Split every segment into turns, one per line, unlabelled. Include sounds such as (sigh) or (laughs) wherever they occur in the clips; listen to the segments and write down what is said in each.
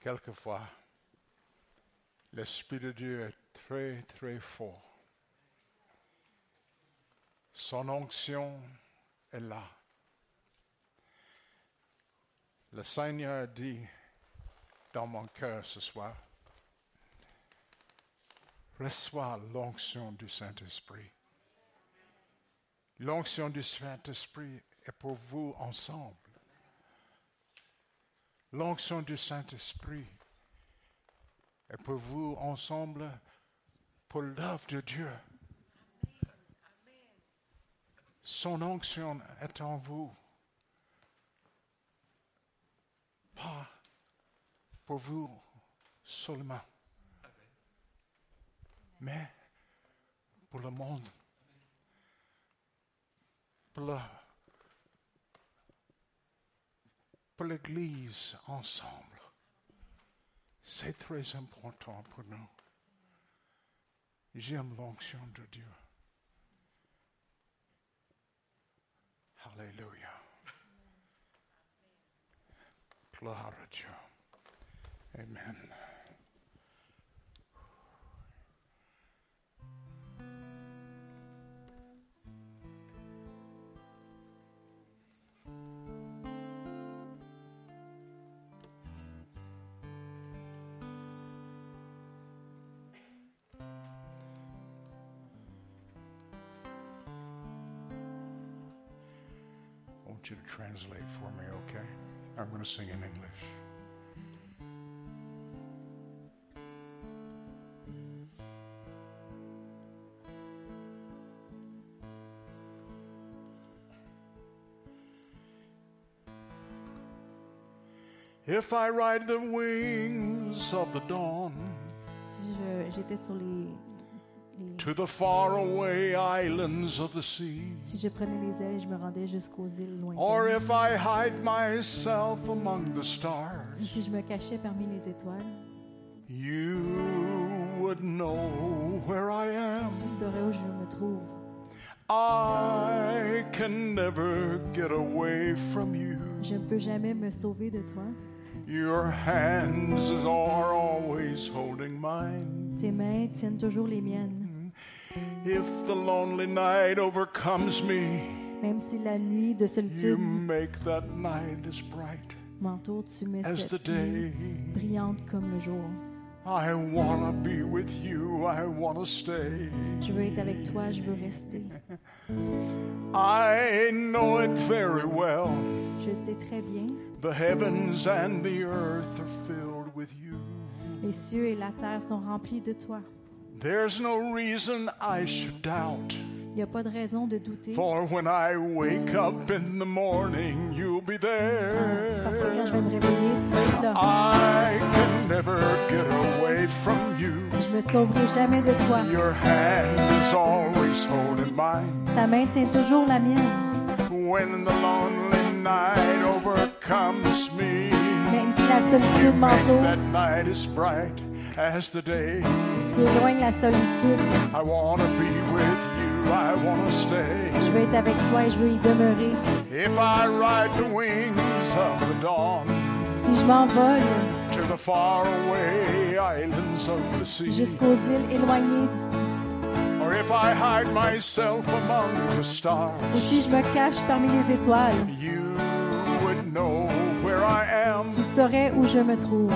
Quelquefois, l'Esprit de Dieu est très, très fort. Son onction est là. Le Seigneur dit dans mon cœur ce soir, reçois l'onction du Saint-Esprit. L'onction du Saint-Esprit est pour vous ensemble. L'onction du Saint-Esprit est pour vous ensemble pour l'œuvre de Dieu. Son onction est en vous. Pas pour vous seulement, mais pour le monde, pour pour l'Église ensemble. C'est très important pour nous. J'aime l'onction de Dieu. Alléluia. Gloire à Dieu. Amen. Want you to translate for me, okay? I'm going to sing in English. If I ride the wings of the dawn
Si j'étais sur les-
to the faraway islands of the sea,
Si je prenais les ailes, je me rendais jusqu'aux îles
or
lointaines.
if I hide myself among the stars,
Ou si je me cachais parmi les étoiles,
you would know where I am.
tu saurais où je me trouve.
I can never get away from you.
Je ne peux jamais me sauver de toi.
Your hands are always holding mine.
Tes mains tiennent toujours les miennes.
If the lonely night overcomes me,
Même si la nuit de
you
solitude
make that night as bright
m'entoure, tu mets
as the
cette nuit
day.
brillante comme le jour.
I wanna be with you. I wanna stay.
Je veux être avec toi, je veux rester.
I know it very well.
Je sais très bien,
The heavens and the earth are filled with you.
les cieux et la terre sont remplis de toi.
There's no reason I should doubt.
Il n'y a pas de raison de douter.
For when I wake up in the morning, you'll be
Ah, Parce que quand je vais
there.
me réveiller, tu vas être là.
I can never get away from you.
Je me sauverai jamais de toi.
Your hand is always holding mine.
Ta main tient toujours la mienne.
When the lonely night overcomes me,
Même si la solitude m'entoure,
that night as bright as the day.
tu éloignes la solitude.
I wanna be with you. I wanna stay.
Je veux être avec toi et je veux y demeurer.
If I ride the wings of the dawn
Si je m'envole
to the faraway islands of the sea,
jusqu'aux îles éloignées,
or if I hide myself among the stars,
ou si je me cache parmi les étoiles,
you would know where I am.
tu saurais où je me trouve.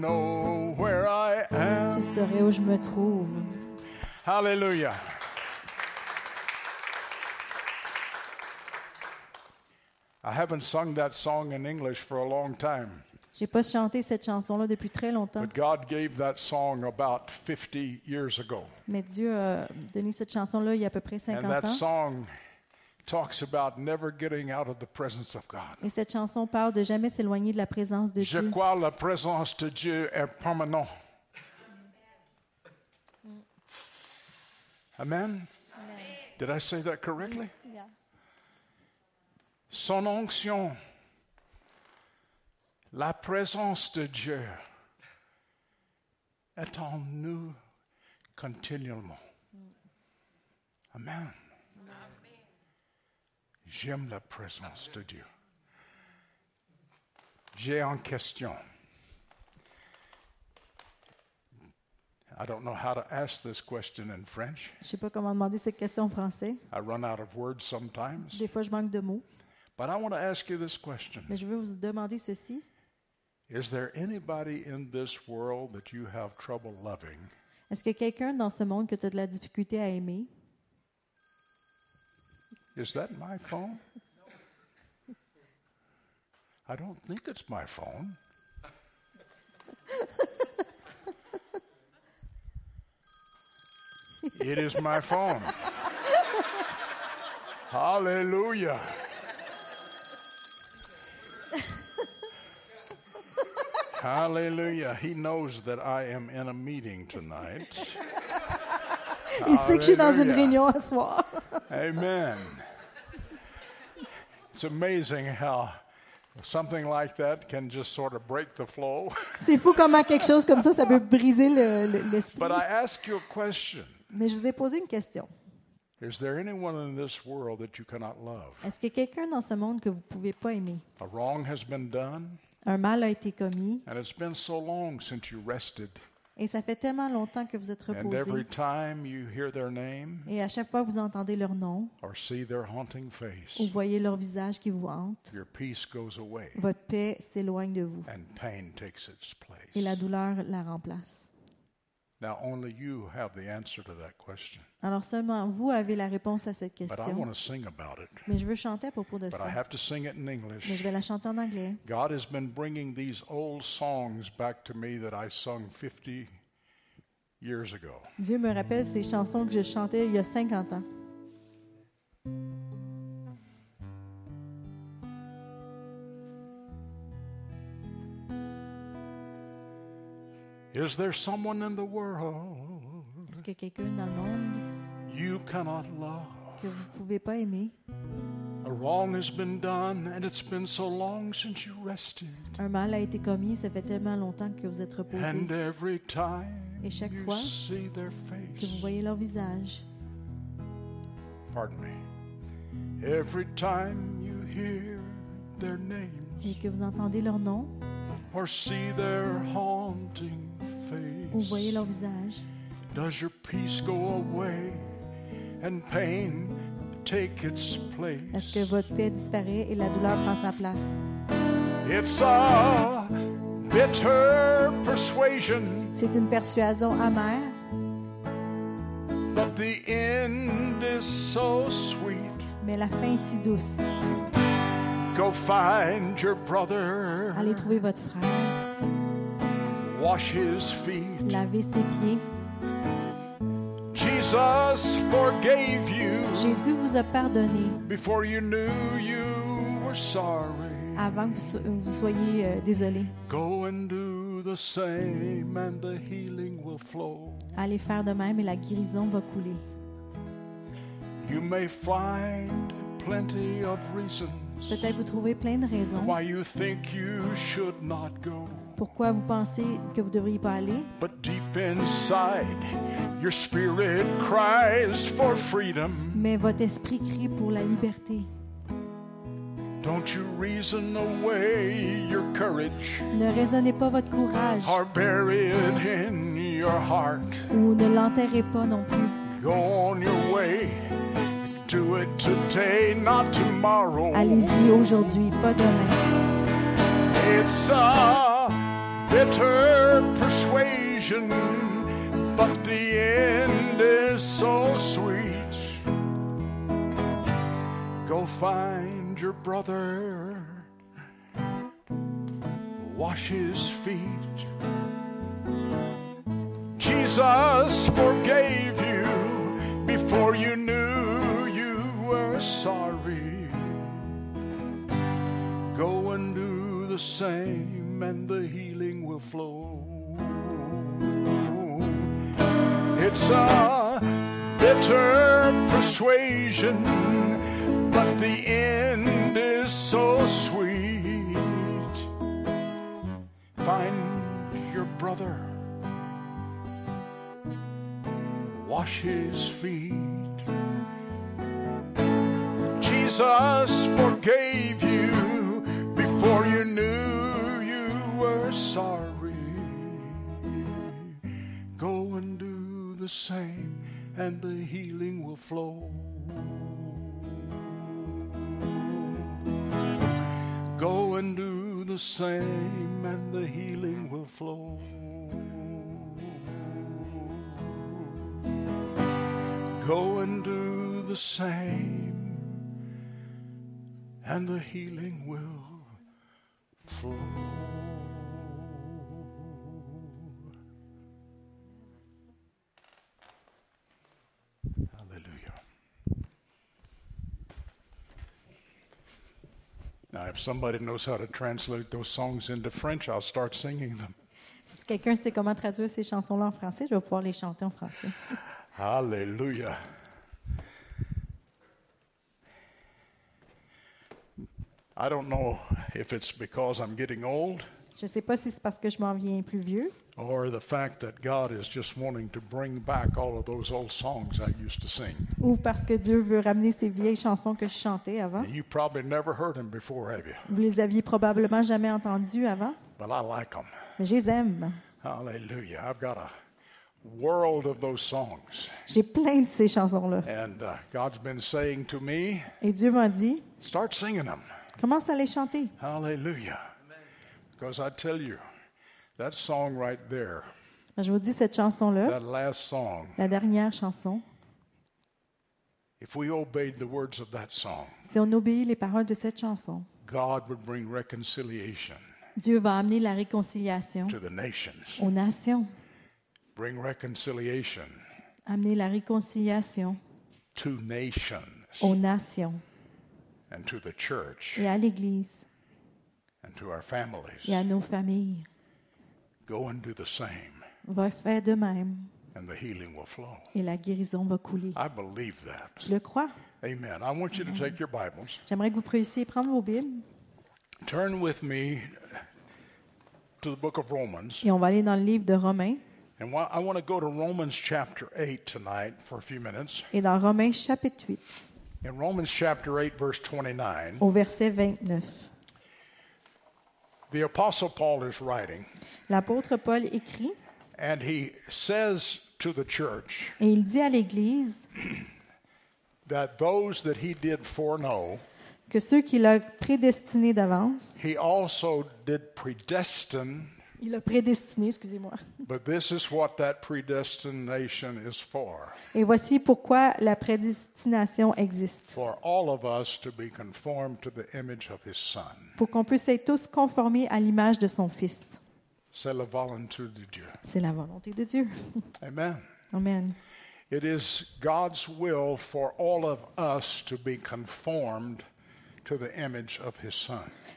Know where I am.
Tu saurais où je me trouve.
Hallelujah. I haven't sung that song in English for a long time,
J'ai pas chanté cette chanson-là depuis très longtemps,
but God gave that song about 50 years ago.
mais Dieu a donné cette chanson-là il y a à peu près
And
50
that
ans.
song talks about never getting out of the presence of God.
Et cette chanson parle de jamais s'éloigner de la présence de
Je
Dieu.
crois la présence de Dieu est permanente. Amen. Did I say that correctly? Son onction, la présence de Dieu est en nous continuellement. Amen. J'aime la présence de Dieu. J'ai une question. I don't know how to ask this question in French.
Je sais pas comment demander cette question en français.
I run out of words sometimes.
Des fois, je manque de mots.
But I want to ask you this question
Mais je veux vous demander ceci.
Is there anybody in this world that you have trouble loving?
Est-ce que quelqu'un dans ce monde que tu as de la difficulté à aimer?
Is that my phone? I don't think it's my phone. it is my phone. Hallelujah. Hallelujah. He knows that I am in a meeting tonight.
Il sait que je suis dans une réunion ce soir.
Amen.
C'est fou comment quelque chose comme ça, ça peut briser le- le- l'esprit.
But I ask you a question
Mais je vous ai posé une question.
Is there anyone in this world that you cannot love?
Est-ce qu'il y a quelqu'un dans ce monde que vous ne pouvez pas aimer?
A wrong has been done,
Un mal a été commis
and it's been so long since you rested.
Et ça fait tellement longtemps que vous êtes
And every
reposé.
time you hear their name
Et à chaque fois que vous entendez leur nom
or see their haunting face,
ou voyez leur visage qui vous hante,
your peace goes away
votre paix s'éloigne de vous
and pain takes its
et la douleur la remplace.
Now, only you have the answer to that question.
Alors seulement vous avez la réponse à cette
But I
question.
want to sing about it.
Mais je veux chanter à propos de
But I
ça.
have to sing it in
Mais je
English.
vais la chanter en anglais.
God has been bringing these old songs back to me that I sung 50 years ago.
Dieu me rappelle ces chansons que je chantais il y a 50 ans.
Is there someone in the world
Est-ce qu'il y a quelqu'un dans le monde
you cannot love?
que vous ne pouvez pas aimer?
A wrong has been done, and it's been so long since you rested.
Un mal a été commis, ça fait tellement longtemps que vous êtes reposé,
And every time
Et chaque
you
fois
see their
que vous
face,
voyez leur visage.
pardon me, every time you hear their
et
names
que vous entendez leur nom
or see their haunting
ou voyez leur visage,
does your peace go away and pain take its
est-ce que
place?
votre paix disparaît et la douleur prend sa place?
It's a bitter persuasion,
C'est une persuasion amère,
but the end is so sweet.
mais la fin est si douce.
Go find your brother,
Allez trouver votre frère,
wash his feet.
lavez ses pieds.
Jesus forgave you
Jésus vous a pardonné
before you knew you were sorry.
avant que vous, so- vous soyez euh, désolé.
Go and do the same, and the healing will flow.
Allez faire de même et la guérison va couler.
You may find plenty of reasons
Peut-être vous trouvez plein de raisons
why you think you should not go.
Pourquoi vous pensez que vous ne devriez pas aller,
But deep inside, your spirit cries for freedom.
mais votre esprit crie pour la liberté.
Don't you reason away your courage
Ne raisonnez pas votre courage
or bury it in your heart.
ou ne l'enterrez pas non plus.
Go on your way. Do it today, not tomorrow.
Allez-y aujourd'hui, pas demain.
It's a bitter persuasion, but the end is so sweet. Go find your brother, wash his feet. Jesus forgave you before you knew you were sorry. Go and do the same, and the healing will flow. It's a bitter persuasion, but the end is so sweet. Find your brother, wash his feet. Jesus forgave you before you knew sorry. Go and do the same, and the healing will flow. Go and do the same, and the healing will flow. Go and do the same, and the healing will flow. Now, if somebody knows how to translate those songs into French, I'll start singing them. (laughs)
Si quelqu'un sait comment traduire ces chansons-là en français, je vais pouvoir les chanter en français. (laughs)
Hallelujah. I don't know if it's because I'm getting old
Je ne sais pas si c'est parce que je m'en viens plus vieux
or the fact that God is just wanting to bring back all of those old songs I used to sing.
ou parce que Dieu veut ramener ces vieilles chansons que je chantais avant.
You probably never heard them before, have you?
Vous les aviez probablement jamais entendues avant,
But I like them.
mais je les aime.
Hallelujah. I've got a world of those songs.
J'ai plein de ces chansons-là.
And uh, God's been saying to me,
Et Dieu m'a dit,
start singing them.
commence à les chanter.
Hallelujah. Because I tell you, that song right there,
Je vous dis, cette chanson-là,
that last song,
la dernière chanson,
if we obeyed the words of that song,
si on obéit les paroles de cette chanson,
God would bring reconciliation
Dieu va amener la réconciliation
to the nations.
aux nations,
Bring reconciliation
amener la réconciliation
to nations
aux nations
and to the church.
et à l'Église
and to our families.
et à nos familles.
Go and do the same,
Va faire de même
and the healing will flow.
et la guérison va couler.
I believe that.
Je le crois.
Amen. I want you to take your Bibles.
J'aimerais que vous puissiez prendre vos Bibles
Turn with me to the book of Romans.
et on va aller dans le livre de Romains.
And I want to go to Romans chapter 8 tonight for a few minutes.
Et dans Romains chapitre 8,
In Romans chapter 8, verse 29,
au verset 29,
the Apostle Paul is writing,
l'apôtre Paul écrit
and he says to the church
et il dit à l'Église (clears throat)
that those that he did foreknow,
que ceux qu'il a prédestinés d'avance,
he also did predestine,
il a prédestiné, excusez-moi.
but this is what that predestination is for
Et voici pourquoi la prédestination existe.
for all of us to be conformed to the image of his Son.
Pour qu'on puisse être tous conformés à l'image de son Fils.
C'est la volonté de Dieu.
C'est la volonté de Dieu.
Amen.
Amen.
It is God's will for all of us to be conformed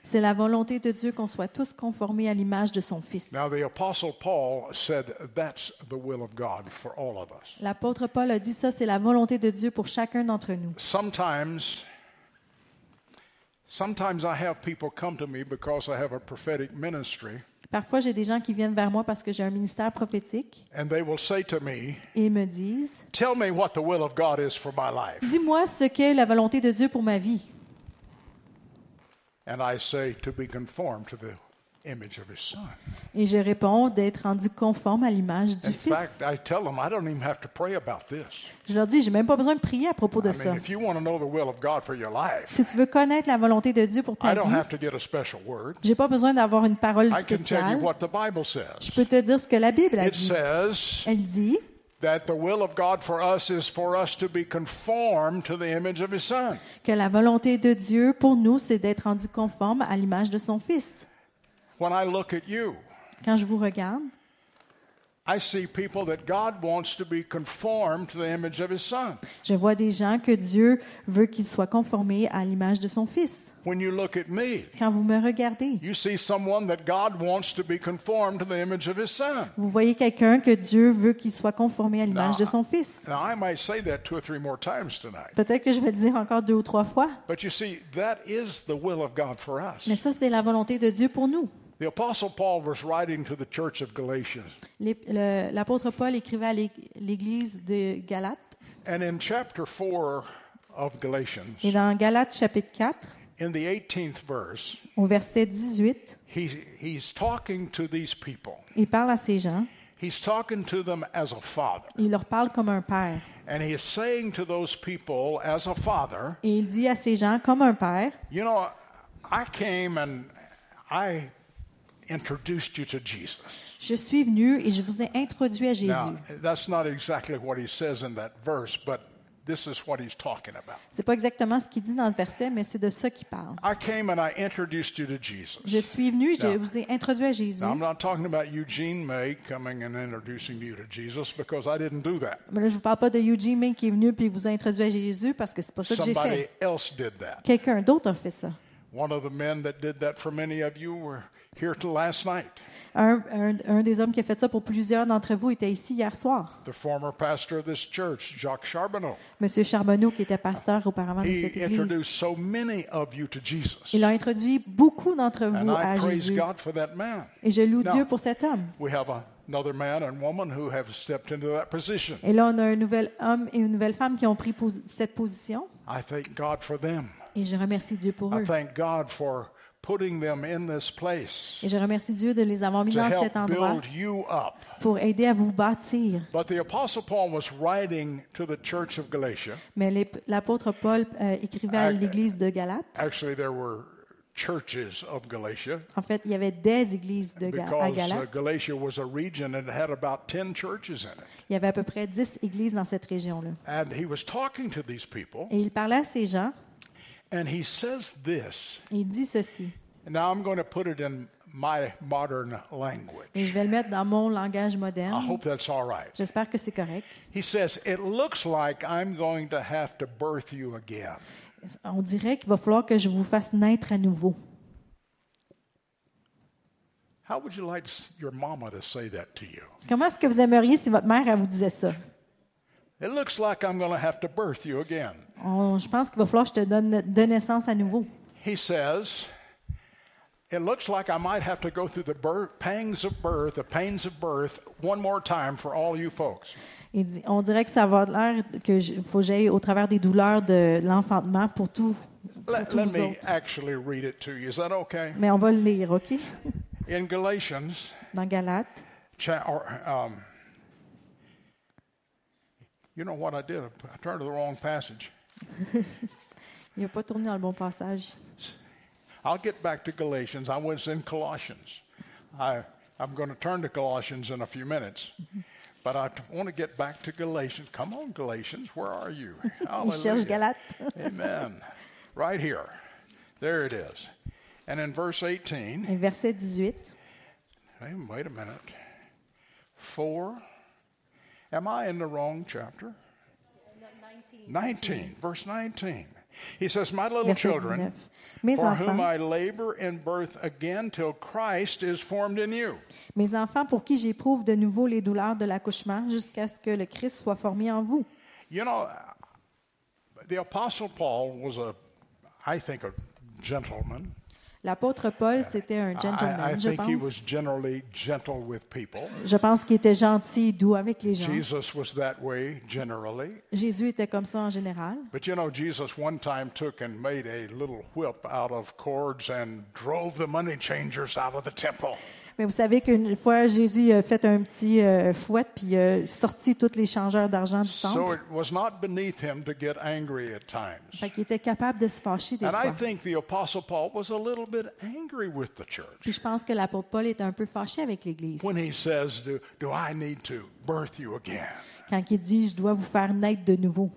C'est la volonté de Dieu qu'on soit tous conformés à l'image de son Fils.
Now, the Apostle Paul said that's the will of God for all of us.
L'apôtre Paul a dit ça, c'est la volonté de Dieu pour chacun d'entre nous.
Sometimes, sometimes I have people come to me because I have a prophetic ministry,
Parfois, j'ai des gens qui viennent vers moi parce que j'ai un ministère prophétique
and they will say to me,
et me disent
Tell me what the will of God is for my life.
Dis-moi ce qu'est la volonté de Dieu pour ma vie.
And I say, To be conformed to the image of his Son.
Et je réponds d'être rendu conforme à l'image du
In
Fils.
fact, I tell them, I don't even have to pray about this.
Je leur dis, j'ai même pas besoin de prier à propos de
I
ça.
mean, if you want to know the will of God for your life,
Si tu veux connaître la volonté de Dieu pour ta
I don't
vie,
have to get a special word.
j'ai pas besoin d'avoir une parole
I can tell you
spéciale.
what the Bible
Je
says.
peux te dire ce que la Bible a
It
dit.
says
Elle dit
that the will of God for us is for us to be conformed to the image of His Son.
que la volonté de Dieu pour nous, c'est d'être rendu conforme à l'image de son Fils.
When I look at you,
Quand je vous regarde, je vois des gens que Dieu veut qu'ils soient conformés à l'image de son Fils.
When you look at me,
Quand vous me regardez,
you see someone that God wants to be conformed to the image of His Son.
vous voyez quelqu'un que Dieu veut qu'il soit conformé à l'image de son Fils.
Now, I might say that two or three more times tonight.
Peut-être que je vais le dire encore deux ou trois fois,
But you see, that is the will of God for us.
mais ça, c'est la volonté de Dieu pour nous.
The Apostle Paul was writing to the church of
L'apôtre Paul écrivait à l'Ég- l'Église de Galates.
And in chapter 4 of Galatians,
Et dans Galates chapitre 4,
in the 18th verse,
Au verset 18,
he, he's talking to these people.
il parle à ces gens.
He's talking to them as a father.
Il leur parle comme un père.
And he is saying to those people, as a father,
Et il dit à ces gens comme un père,
you know, I came and I introduced you to Jesus.
je suis venu et je vous ai introduit à Jésus.
Now, that's not exactly what he says in that verse, but this is what he's talking about.
C'est pas exactement ce qu'il dit dans ce verset, mais c'est de ça qu'il parle.
I came and I introduced you to Jesus.
Je suis venu, je
Now-
vous ai introduit à Jésus.
Now, I'm not talking about Eugene May coming and introducing you to Jesus because I didn't do that.
Mais là, je vous parle pas de Eugene May qui est venu puis vous a introduit à Jésus parce que c'est pas ça que j'ai
Somebody
fait.
else did that.
Quelqu'un d'autre a fait ça.
One of the men that did that for many of you were here till last night.
Un, un- un des hommes qui a fait ça pour plusieurs d'entre vous était ici hier soir.
The former pastor of this church, Jacques Charbonneau.
Monsieur Charbonneau, qui était pasteur auparavant de cette église.
introduced so many of you to Jesus.
Il a introduit beaucoup d'entre
And
vous
I
à
praise
Jésus.
God for that man.
Et je loue
Now-
Dieu pour cet homme.
We have another man and woman who have stepped into that position.
Et là, on a un nouvel homme et une nouvelle femme qui ont pris cette position.
I thank God for them.
Et je remercie Dieu pour
I
eux.
thank God for putting them in this place
Et je remercie Dieu de les avoir mis
to
dans
help
cet endroit
build you up.
pour aider à vous bâtir.
But the Apostle Paul was writing to the church of Galatia.
Mais l'ép- l'apôtre Paul euh, écrivait à l'église de Galate.
Actually, there were churches of Galatia
En fait, il y avait des églises de Ga- à
because uh,
Galate.
Galatia was a region and it had about 10 churches in it.
Il y avait à peu près 10 églises dans cette région-là.
And he was talking to these people
Et il parlait à ces gens
and he says this.
et il dit ceci.
Now I'm going to put it in my modern
Et
language.
je vais le mettre dans mon langage
I
moderne.
hope that's all right.
J'espère que c'est correct.
He says, It looks like I'm going to have to birth you again.
On dirait qu'il va falloir que je vous fasse naître à nouveau.
How would you like to s- your mama to say that to you?
Comment est-ce que vous aimeriez si votre mère vous disait ça?
It looks like I'm going to have to birth you again.
On- je pense qu'il va falloir que je te donne de naissance à nouveau.
He says, It looks like I might have to go through the birth, pangs of birth, the pains of birth, one more time for all you folks.
Il dit, on dirait que ça va l'air que je- faut que j'aille au travers des douleurs de l'enfantement pour tout. Pour
Let,
tous
let
vous
me
autres.
actually read it to you. Is that okay?
Mais on va le lire, OK?
In Galatians,
Dans Galate.
cha- or, um, you know what I did? I turned to the wrong passage. (laughs)
Il n'a pas tourné dans le bon passage.
I'll get back to Galatians. I was in Colossians. I, I'm going to turn to Colossians in a few minutes. Mm-hmm. But I want to get back to Galatians. Come on, Galatians. Where are you? (laughs) Hallelujah. (laughs) Amen. Right here. There it is. And in verse 18,
Et verset 18.
hey, wait a minute. Four. Am I in the wrong chapter? 19, verse 19. He says, My little children, for whom I labor in birth again till Christ is formed in you.
mes enfants pour qui j'éprouve de nouveau les douleurs de l'accouchement jusqu'à ce que le Christ soit formé en vous.
You know, the Apostle Paul was a, I think, a gentleman.
L'apôtre Paul, c'était un gentleman, je pense. Je pense qu'il était gentil et doux avec les gens. Jésus était comme ça en général. Mais vous savez qu'une fois, Jésus a fait un petit euh, fouet puis a sorti tous les changeurs d'argent du
So
temple.
it was not beneath him to get angry at times.
Fait qu'il était capable de se fâcher des
And I
fois.
think the Apostle Paul was a little bit angry with the
Puis
church
je pense que l'apôtre Paul était un peu fâché avec l'Église.
when he says, Do, do I need to birth you again?
Quand il dit, je dois vous faire naître de nouveau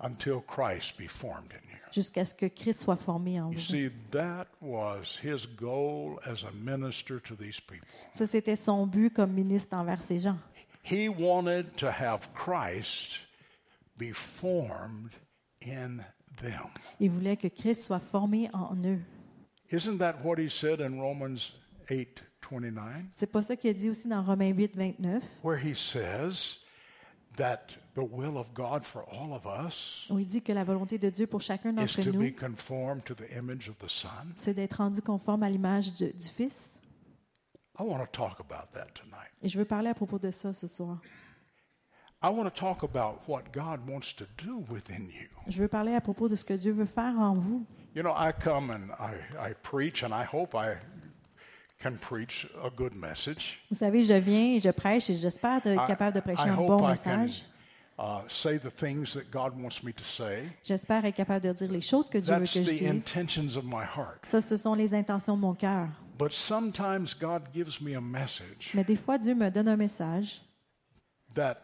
until Christ be formed in you?
Jusqu'à ce que Christ soit formé en vous.
see, that was his goal as a minister to these people.
Ça, c'était son but comme ministre envers ces gens.
He wanted to have Christ be formed in them.
Il voulait que Christ soit formé en eux.
Isn't that what he said in Romans 8 29?
C'est pas ça qu'il a dit aussi dans Romains 8, 29,
Where he says that the will of God for all of us
où il dit que la volonté de Dieu pour chacun d'entre
to be
nous,
conformed to the image of the Son.
c'est d'être rendu conforme à l'image du, du Fils.
I want to talk about that tonight.
Et je veux parler à propos de ça ce soir.
I want to talk about what God wants to do within you.
Je veux parler à propos de ce que Dieu veut faire en vous.
You know, I come and I, I preach, and I hope I can preach a good message.
Vous savez, je viens et je prêche et j'espère être capable de prêcher
I
un bon message.
Uh, say the things that God wants me to say.
J'espère être capable de dire les choses que Dieu veut que je dise.
intentions of my heart.
Ça, ce sont les intentions de mon cœur.
But sometimes God gives me a message
Mais des fois, Dieu me donne un message
that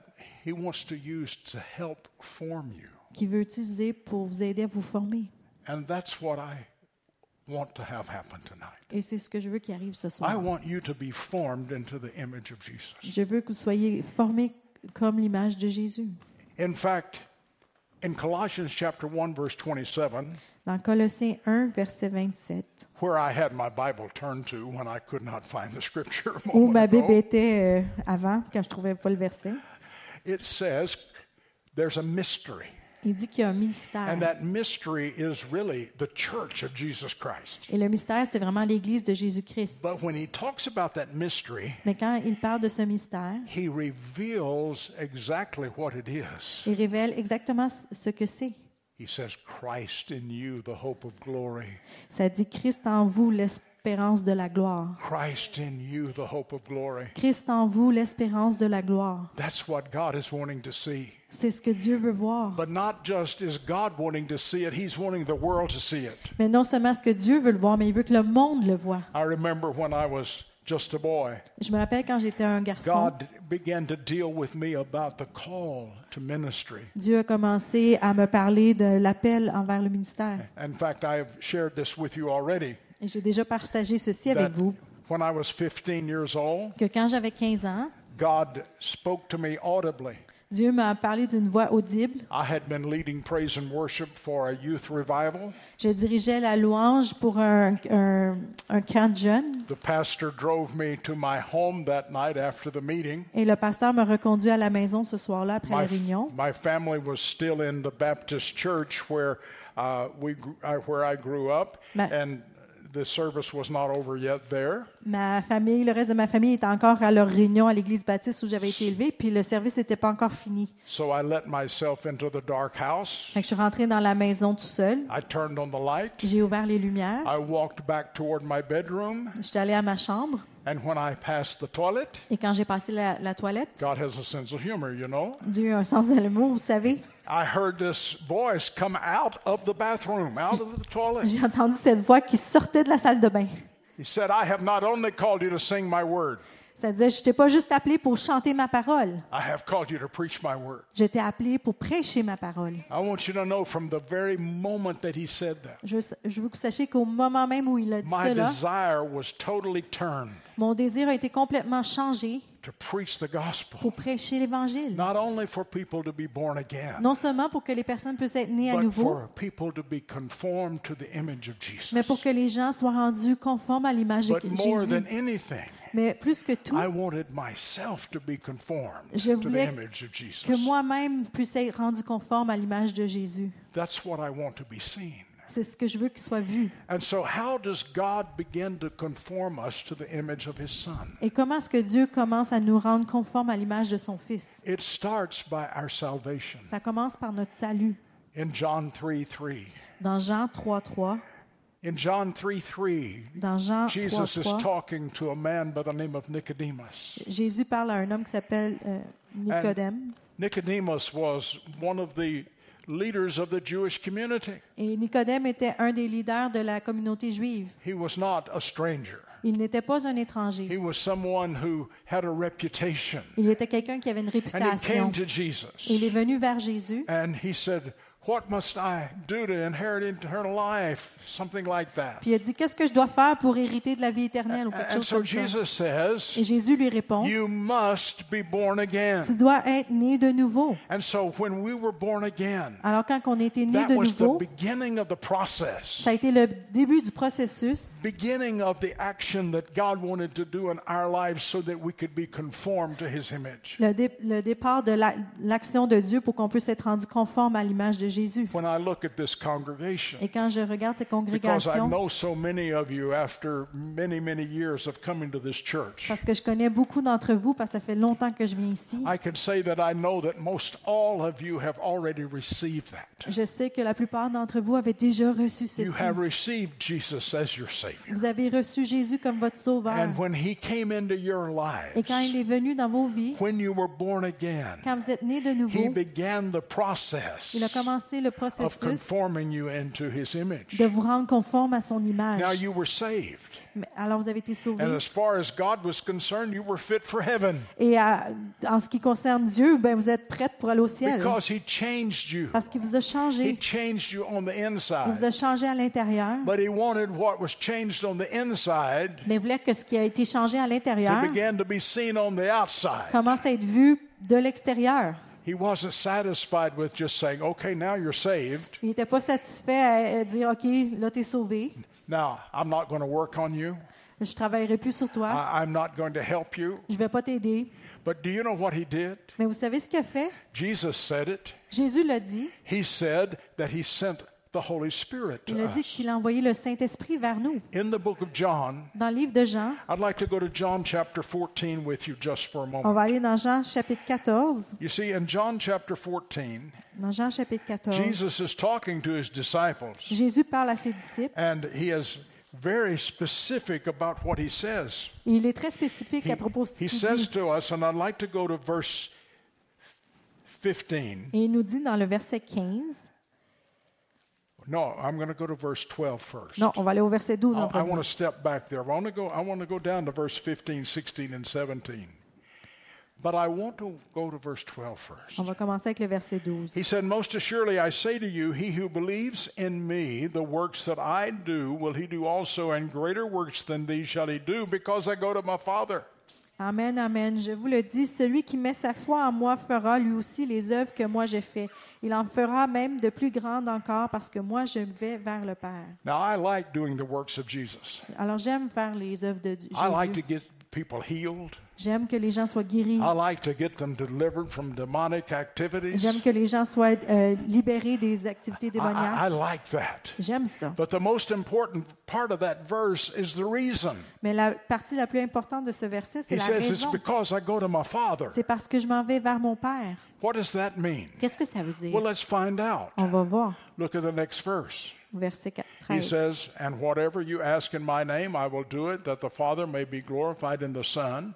He wants to use to help form you.
qu'il veut utiliser pour vous aider à vous former.
And that's what I want to have happen tonight.
Et c'est ce que je veux qui arrive ce
I
soir.
want you to be formed into the image of Jesus.
Je veux que vous soyez formés comme l'image de Jésus.
In fact, in Colossians chapter 1 verse 27,
Dans Colossiens 1, verset 27,
where I had my Bible turned to when I could not find the scripture
où ma Bible était euh, avant, quand je ne trouvais pas le verset,
it says there's a mystery.
Il dit qu'il y a un mystère.
And that mystery is really the church of Jesus Christ.
Et le mystère, c'est vraiment l'Église de Jésus-Christ.
But when he talks about that mystery,
Mais quand il parle de ce mystère,
he reveals exactly what it is.
il révèle exactement ce que c'est.
He says, Christ in you, the hope of glory.
Ça dit Christ en vous, l'espérance de la gloire.
Christ in you, the hope of glory.
Christ en vous, l'espérance de la gloire.
That's what God is wanting to see.
C'est ce que Dieu veut voir.
But not just is God wanting to see it, He's wanting the world to see it.
Mais non seulement ce que Dieu veut le voir, mais il veut que le monde le voit.
I remember when I was just a boy,
Je me rappelle quand j'étais un garçon,
God began to deal with me about the call to ministry.
Dieu a commencé à me parler de l'appel envers le ministère.
In fact, I have shared this with you already.
Et j'ai déjà partagé ceci avec vous,
when I was 15 years old,
que quand j'avais 15 ans,
God spoke to me audibly.
Dieu m'a parlé d'une voix audible.
I had been leading praise and worship for a youth revival.
Je dirigeais la louange pour un, un, un camp de jeunes
The pastor drove me to my home that night after the meeting.
et le pasteur m'a reconduit à la maison ce soir-là après la
My,
réunion.
my family was still in the Baptist church where uh, we gr- uh, where I grew up,
Ma-
and the service was not over yet there.
Ma famille, le reste de ma famille était encore à leur réunion à l'église baptiste où j'avais été élevée, puis le service n'était pas encore fini.
So I let myself into the dark house.
Fait que je suis rentrée dans la maison tout seul.
I turned on the light.
J'ai ouvert les lumières.
I walked back toward my bedroom,
J'étais allée à ma chambre
and when I passed the toilet,
et quand j'ai passé la, la toilette,
God has a sense of humor, you know?
Dieu a un sens de l'humour, vous savez.
I heard this voice come out of the bathroom, out of the toilet.
J'ai entendu cette voix qui sortait de la salle de bain.
He said, I have not only called you to sing my word,
Ça disait, je t'ai pas juste appelé pour chanter ma parole.
I have called you to preach my word.
J'étais appelé pour prêcher ma parole.
I want you to know from the very moment that he said that,
Je, je veux que vous sachiez qu'au moment même où il a dit
my
cela,
desire was totally turned
mon désir a été complètement changé
to preach the gospel,
pour prêcher l'Évangile.
not only for people to be born again,
Non seulement pour que les personnes puissent être nées à
but
nouveau,
for people to be conformed to the image of Jesus.
mais pour que les gens soient rendus conformes à l'image de
more
Jésus.
than anything,
Mais plus que tout,
I wanted myself to be conformed
Je
to the
voulais
image of Jesus.
que moi-même puisse être rendu conforme à l'image de Jésus.
That's what I want to be seen.
C'est ce que je veux qu'il soit vu.
And so, how does God begin to conform us to the image of His Son?
Et comment est-ce que Dieu commence à nous rendre conformes à l'image de son Fils?
It starts by our salvation.
Ça commence par notre salut.
In John 3 3.
Dans Jean 3, 3,
In John 3 3,
dans Jean 3,
Jesus is
3,
talking to a man by the name of Nicodemus.
Jésus parle à un homme qui s'appelle euh, Nicodème.
Nicodemus was one of the leaders of the Jewish community.
Et Nicodème était un des leaders de la communauté juive.
He was not a stranger,
Il n'était pas un
he was someone who had a reputation.
Il était quelqu'un qui avait une
And he came to Jesus
Il est venu vers Jésus
and he said, What must I do to inherit eternal life? Something like that.
Puis il a dit, qu'est-ce que je dois faire pour hériter de la vie éternelle ou quelque
And
chose
so
comme ça?
Jesus says,
Et Jésus lui répond,
You must be born again.
tu dois être né de nouveau.
And so when we were born again,
Alors quand on était né
that
de
was the
nouveau,
beginning of the process,
Ça a été le début du processus,
beginning of the action that God wanted to do in our lives so that we could be conformed to His image.
le, dé- le départ de la- l'action de Dieu pour qu'on puisse être rendu conforme à l'image de Jésus.
When I look at this congregation,
Et quand je regarde ces
because I
congrégations,
know so many of you after many, many years of coming to this church,
parce que je connais beaucoup d'entre vous, parce que ça fait longtemps que je viens ici,
I can say that I know that most all of you have already received that.
je sais que la plupart d'entre vous avaient déjà reçu
You
ceci.
have received Jesus as your Savior.
Vous avez reçu Jésus comme votre sauveur.
And when He came into your
Et quand il est venu dans vos vies,
when you were born again,
quand vous êtes nés de
He
nouveau,
began the process
il a commencé le
of
processus
conforming you into His image.
de vous rendre conforme à son
Now
image.
you were saved.
Alors vous avez été
And
sauvés.
as far as God was concerned, you were fit for heaven
Et à- en ce qui concerne Dieu, ben, vous êtes prêts pour aller au ciel.
because He changed you.
Parce qu'il vous a
He
changé.
changed you on the
Il vous
inside.
a changé à l'intérieur.
But He wanted what was changed on the inside
Mais il voulait que ce qui a été changé à
to
l'intérieur
begin to be seen on the outside.
commence à être vu de l'extérieur.
He wasn't satisfied with just saying, okay, now you're saved.
Il n'était pas satisfait à dire, OK, là, tu es sauvé.
Now, I'm not going to work on you.
Je travaillerai plus sur toi.
I, I'm not going to help you.
Je vais pas t'aider.
But do you know what he did?
Mais vous savez ce qu'il a fait?
Jesus said it.
Jésus l'a dit.
He said that he sent the Holy Spirit
Il a dit
us.
qu'il a envoyé le Saint-Esprit vers nous.
In the book of John,
Dans le livre de Jean,
I'd like to go to John chapter 14 with you just for a
on
moment.
va aller dans Jean chapitre 14.
You see, in John chapter 14,
Dans Jean chapitre 14,
Jesus is talking to his disciples,
Jésus parle à ses disciples
and he is very specific about what he says.
et il est très spécifique
He,
à propos de ce
he
qu'il
says
dit.
to us, and I'd like to go to verse 15.
Et il nous dit dans le verset 15,
No, I'm going to go to verse 12 first.
non, on va aller au verset 12
I,
en
I want to step back there. I want to go. I want to go down to verse 15, 16, and 17. But I want to go to verse 12 first.
On va commencer avec le verset 12.
He said, Most assuredly I say to you, he who believes in me, the works that I do, will he do also, and greater works than these shall he do, because I go to my Father.
Amen, amen. Je vous le dis, celui qui met sa foi en moi fera lui aussi les œuvres que moi j'ai fait. Il en fera même de plus grandes encore parce que moi je vais vers le Père.
Now, I like doing the works of Jesus.
Alors j'aime faire les œuvres de Jésus.
I like to get people healed.
J'aime que les gens soient guéris.
I like to get them delivered from demonic activities.
J'aime que les gens soient euh, libérés des activités
I, I, I
démoniaques.
like that.
J'aime ça.
But the most important part of that verse is the reason.
Mais la partie la plus importante de ce verset, c'est
He
la
says it's
raison.
because I go to my Father.
C'est parce que je m'en vais vers mon Père.
What does that mean?
Qu'est-ce que ça veut dire?
Well, let's find out.
On va voir.
Look at the next verse.
Verset
He
13.
says, And whatever you ask in my name, I will do it, that the Father may be glorified in the Son.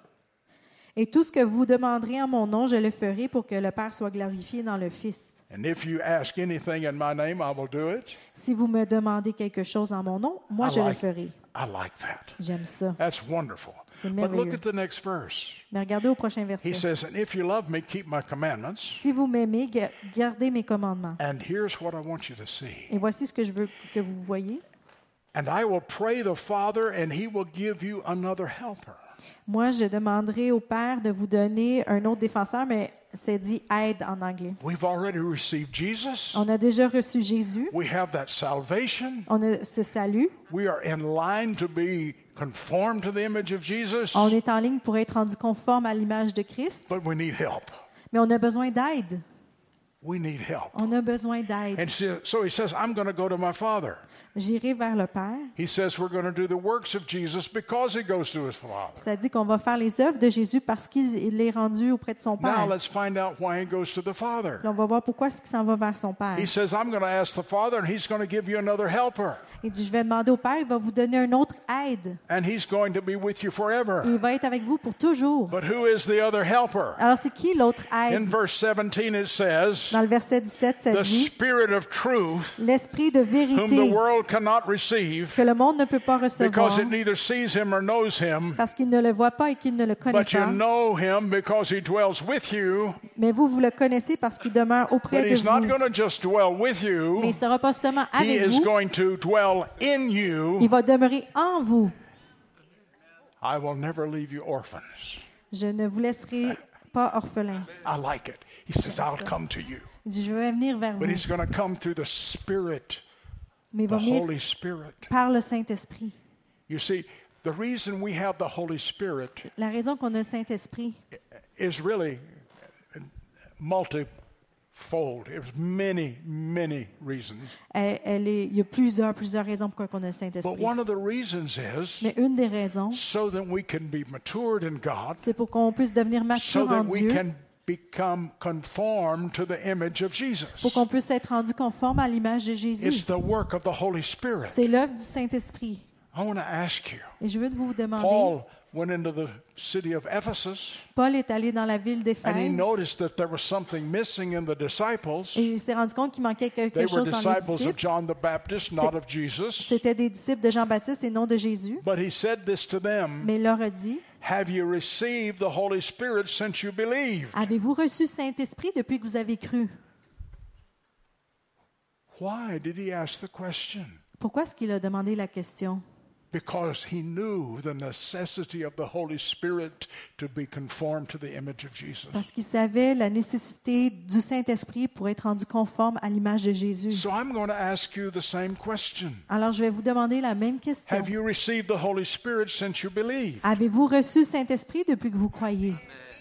Et tout ce que vous demanderez en mon nom, je le ferai pour que le Père soit glorifié dans le Fils.
And if you ask anything in my name, I will do it.
Si vous me demandez quelque chose en mon nom, moi
I
je le
like,
ferai.
I like that.
J'aime ça.
That's wonderful.
C'est
But look at the next verse.
Mais regardez au prochain verset.
He says, And if you love me, keep my commandments.
Si vous m'aimez, gardez mes commandements.
And here's what I want you to see.
Et voici ce que je veux que vous voyez.
And I will pray the Father, and he will give you another helper.
Moi, je demanderai au Père de vous donner un autre défenseur, mais c'est dit aide en anglais.
We've already received Jesus.
On a déjà reçu Jésus.
We have that salvation.
On a ce salut.
We are in line to be conformed to the image of Jesus,
On est en ligne pour être rendu conforme à l'image de Christ,
but we need help.
mais on a besoin d'aide.
We need help.
On a besoin d'aide.
And so so he says, I'm going to go to my Father.
J'irai vers le Père.
He says, We're going to do the works of Jesus because he goes to his Father.
Ça dit qu'on va faire les œuvres de Jésus parce qu'il il est rendu auprès de son
Now
Père.
let's find out why he goes to the Father.
On va voir pourquoi est-ce qu'il s'en va vers son Père.
He says, I'm going to ask the Father, and he's going to give you another helper,
Il dit, je vais demander au Père, il va vous donner un autre aide.
and he's going to be with you forever.
Il va être avec vous pour toujours.
But who is the other helper?
Alors, c'est qui l'autre
In
aide?
verse 17, it says,
Dans le verset 17, ça
The
dit,
Spirit of truth,
l'Esprit de
whom the
vérité
world cannot receive,
que le monde ne peut pas recevoir
because it neither sees him or knows him,
parce qu'il ne le voit pas et qu'il ne le connaît
but you
pas.
know him because he dwells with you.
Mais vous, vous le connaissez parce qu'il demeure auprès
But
de
he's not
vous.
going to just dwell with
Mais
you,
il ne sera pas seulement
he
avec
is
vous,
going to dwell in
il
you.
va demeurer en vous.
I will never leave you orphans.
Je ne vous laisserai pas orphelin.
I like it. He says, I'll come to you.
Il dit, je vais venir vers
But
vous.
he's going to come through the Spirit
mais il
the
va venir
Holy Spirit.
par le Saint-Esprit.
You see, the reason we have the Holy Spirit
La raison qu'on a le Saint-Esprit,
is really multifold. There's many, many reasons.
elle, elle est, il y a plusieurs, plusieurs raisons pourquoi on a le
But
Saint-Esprit.
one of the reasons is
Mais une des raisons,
so that we can be matured in God,
c'est pour qu'on puisse devenir
so
mature en
that we
Dieu,
can become conformed to the image of Jesus.
pour qu'on puisse être rendu conforme à l'image de Jésus.
It's the work of the Holy Spirit.
C'est l'œuvre du Saint-Esprit.
I want to ask you.
Et je veux vous demander,
Paul went into the city of Ephesus
Paul est allé dans la ville
and he
d'Éphèse
noticed that there was something missing in the disciples.
et il s'est rendu compte qu'il manquait quelque
They were
chose dans les
disciples of
disciples.
John the Baptist, not of Jesus.
C'était des disciples de Jean-Baptiste et non de Jésus.
But he said this to them
Mais il leur a dit,
Have you received the Holy Spirit since you believed?
avez-vous reçu Saint-Esprit depuis que vous avez cru?
Why did he ask the question?
Pourquoi est-ce qu'il a demandé la question?
Because he knew the necessity of the Holy Spirit to be conformed to the image of Jesus.
Parce qu'il savait la nécessité du Saint-Esprit pour être rendu conforme à l'image de Jésus.
So I'm going to ask you the same question.
Alors je vais vous demander la même question.
Have you received the Holy Spirit since you believe?
Avez-vous reçu le Saint-Esprit depuis que vous croyez?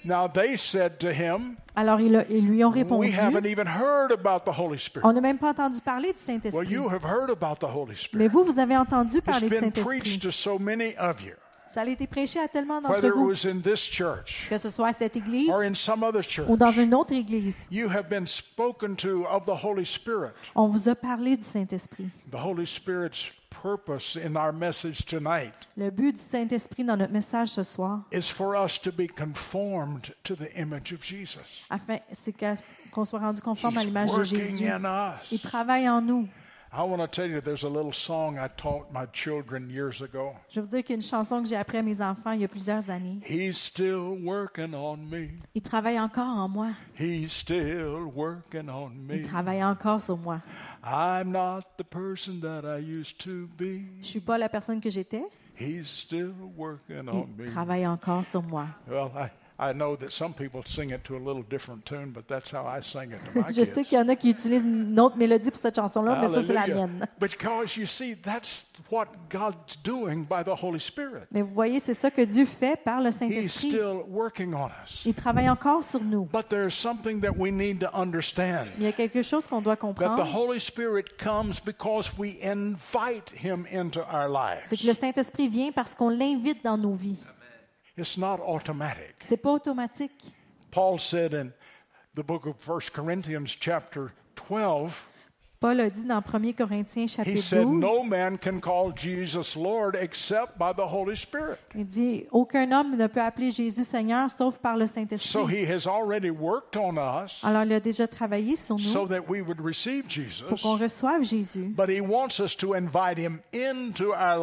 Now they said to him,
Alors ils, lui ont
We
répondu,
haven't even heard about the Holy Spirit.
on n'a même pas entendu parler du
Well,
Saint-Esprit.
you have heard about the Holy
Mais
Spirit.
vous, vous avez entendu
It's
parler du Saint-Esprit.
preached to so many of you,
Ça a été prêché à tellement d'entre
whether it
vous,
was in this church
que ce soit à cette église
or in some other church.
ou dans une autre église.
You have been spoken to of the Holy Spirit.
On vous a parlé du Saint-Esprit.
The Holy Spirit's purpose in our message tonight
Le but du Saint-Esprit dans notre message ce soir,
is for us to be conformed to the image of Jesus.
afin, c'est qu'on soit rendu conforme à l'image de Jésus. Il travaille en nous.
I want to tell you, there's a little song I taught my children years ago.
Je veux vous dire qu'il y a une chanson que j'ai appris à mes enfants il y a plusieurs années.
He's still working on me.
Il travaille encore en moi.
He's still working on
Il
me.
travaille encore sur moi.
I'm not the person that I used to be.
Je suis pas la personne que j'étais.
He's still working on
Il
me.
travaille encore sur moi.
Well, I, I know that some people sing it to a little different tune, but that's how I sing it to my (laughs)
Je sais qu'il y en a qui utilisent une autre mélodie pour cette chanson-là, mais ça, c'est la mienne.
Because you see, that's what God's doing by the Holy Spirit.
Mais vous voyez, c'est ça que Dieu fait par le Saint-Esprit. Il travaille encore sur nous.
But there's something that we need to understand.
Il y a quelque chose qu'on doit
That the
comprendre.
Holy Spirit comes because we invite Him into our
C'est que le
lives.
Saint-Esprit vient parce qu'on l'invite dans nos vies.
It's not automatic.
C'est pas automatique.
Paul said in the book of 1 Corinthians, chapter 12,
Paul a dit dans 1 Corinthiens
he
chapitre
said,
12,
No man can call Jesus Lord except by the Holy Spirit.
il dit, aucun homme ne peut appeler Jésus Seigneur sauf par le
So
Saint-Esprit.
he has already worked on us
Alors il a déjà travaillé sur
so
nous
that we would receive
pour
Jesus.
qu'on reçoive Jésus.
But he wants us to invite him into our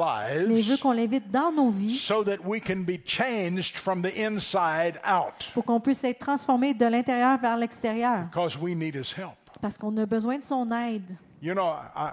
Mais il veut
lives
qu'on l'invite dans nos vies
so that we can be changed from the inside out
pour qu'on puisse être transformé de l'intérieur vers l'extérieur parce qu'on a besoin de son aide.
You know, I,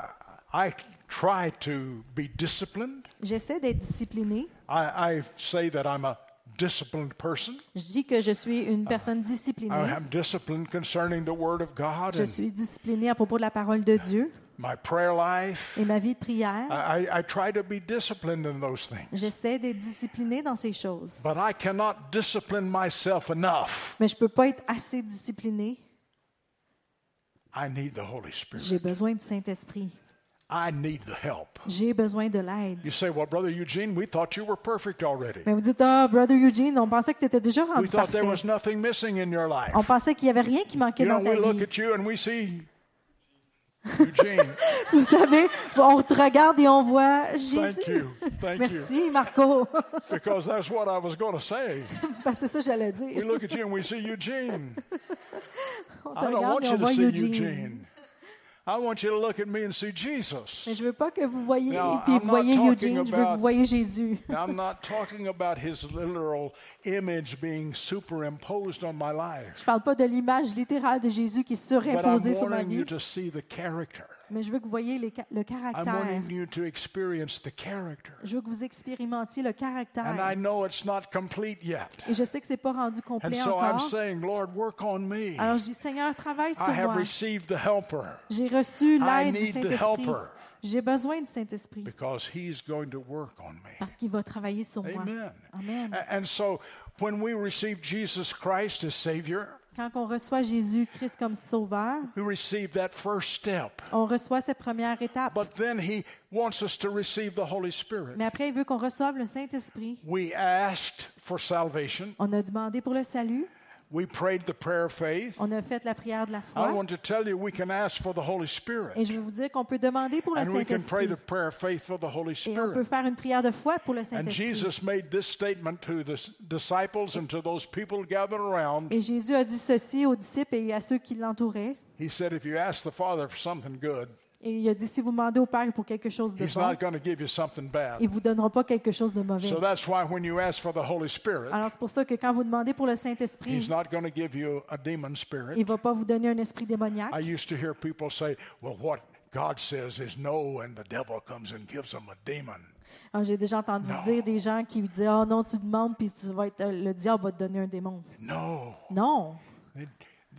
I try to be disciplined.
J'essaie d'être disciplinée.
I, I say that I'm a disciplined person.
Je dis que je suis une personne
I
disciplinée.
am disciplined concerning the Word of God
Je suis disciplinée à propos de la parole de Dieu
my prayer life.
et ma vie de prière.
I, I- I try to be disciplined in those things.
J'essaie d'être disciplinée dans ces choses.
But I cannot discipline myself enough.
Mais je ne peux pas être assez disciplinée.
I need the Holy Spirit.
J'ai besoin du Saint-Esprit.
I need the help.
J'ai besoin de l'aide.
You say, Well, Brother Eugene, we thought you were perfect already.
Mais vous dites, ah, Brother Eugene, on pensait que tu étais déjà
We thought there
parfait.
was nothing missing in your life.
On pensait qu'il n'y avait rien qui manquait
You know,
dans ta
we look
vie.
at you and we see Eugene. (laughs)
Vous savez, on te regarde et on voit Jésus.
Thank you. Thank you.
Merci, Marco. (laughs)
Because that's what I was going to say.
Parce que c'est ça que j'allais
We
dire.
look at you and we see Eugene. (laughs)
On te
I don't
regarde
want
et
you
on
to
voit
see
Eugene.
Eugene. I want you to look at me and see Jesus.
Mais je veux pas que vous voyez,
Now,
puis vous voyez je veux que vous voyez Jésus.
I'm not talking about his literal image being superimposed on my life,
Je parle pas de l'image littérale de Jésus qui est surimposée sur ma
wanting you
vie,
to see the character.
Mais je veux que vous voyez les le caractère.
wanting you to experience the character.
Je veux que vous expérimentiez le
And I
caractère.
know it's not complete yet.
Et je sais que c'est pas rendu
And
complet
so
encore.
saying, Lord, work on me.
Alors je dis, Seigneur, travaille sur
I have
moi.
received the helper
J'ai reçu
I
l'aide du Saint-Esprit. J'ai besoin du Saint-Esprit
because he's going to work on me.
parce qu'il va travailler sur moi.
Amen. And so when we receive Jesus Christ as Savior,
Quand on reçoit Jésus-Christ comme sauveur,
we receive that first step.
on reçoit cette première étape.
But then he wants us to receive the Holy Spirit.
Mais après, il veut qu'on reçoive le Saint-Esprit.
We asked for salvation.
On a demandé pour le salut.
We prayed the prayer of faith.
On a fait la prière de la
I
foi.
want to tell you, we can ask for the Holy
Et
Spirit.
je vais vous dire qu'on peut demander pour le
And we can pray
Saint-Esprit.
the prayer of faith for the Holy
Et on peut faire une prière de foi pour le
And
Saint-Esprit.
Jesus made this statement to the disciples and to those people gathered around.
Et Jésus a dit ceci aux disciples et à ceux qui l'entouraient.
He said, If you ask the Father for something good,
Et il a dit, si vous demandez au Père pour quelque chose de
He's
bon,
not going to give you something bad.
il ne vous donnera pas quelque chose de mauvais.
So that's why when you ask for the Holy Spirit,
Alors c'est pour ça que quand vous demandez pour le
He's
Saint-Esprit,
not going to give you a demon
il
spirit.
ne va pas vous donner un esprit démoniaque.
I used to hear people say, well, what God says is no, and the devil comes and gives them a demon.
Alors, J'ai déjà entendu dire des gens qui disaient, oh non, tu demandes, puis tu vas être, le diable va te donner un démon.
No.
Non,
It-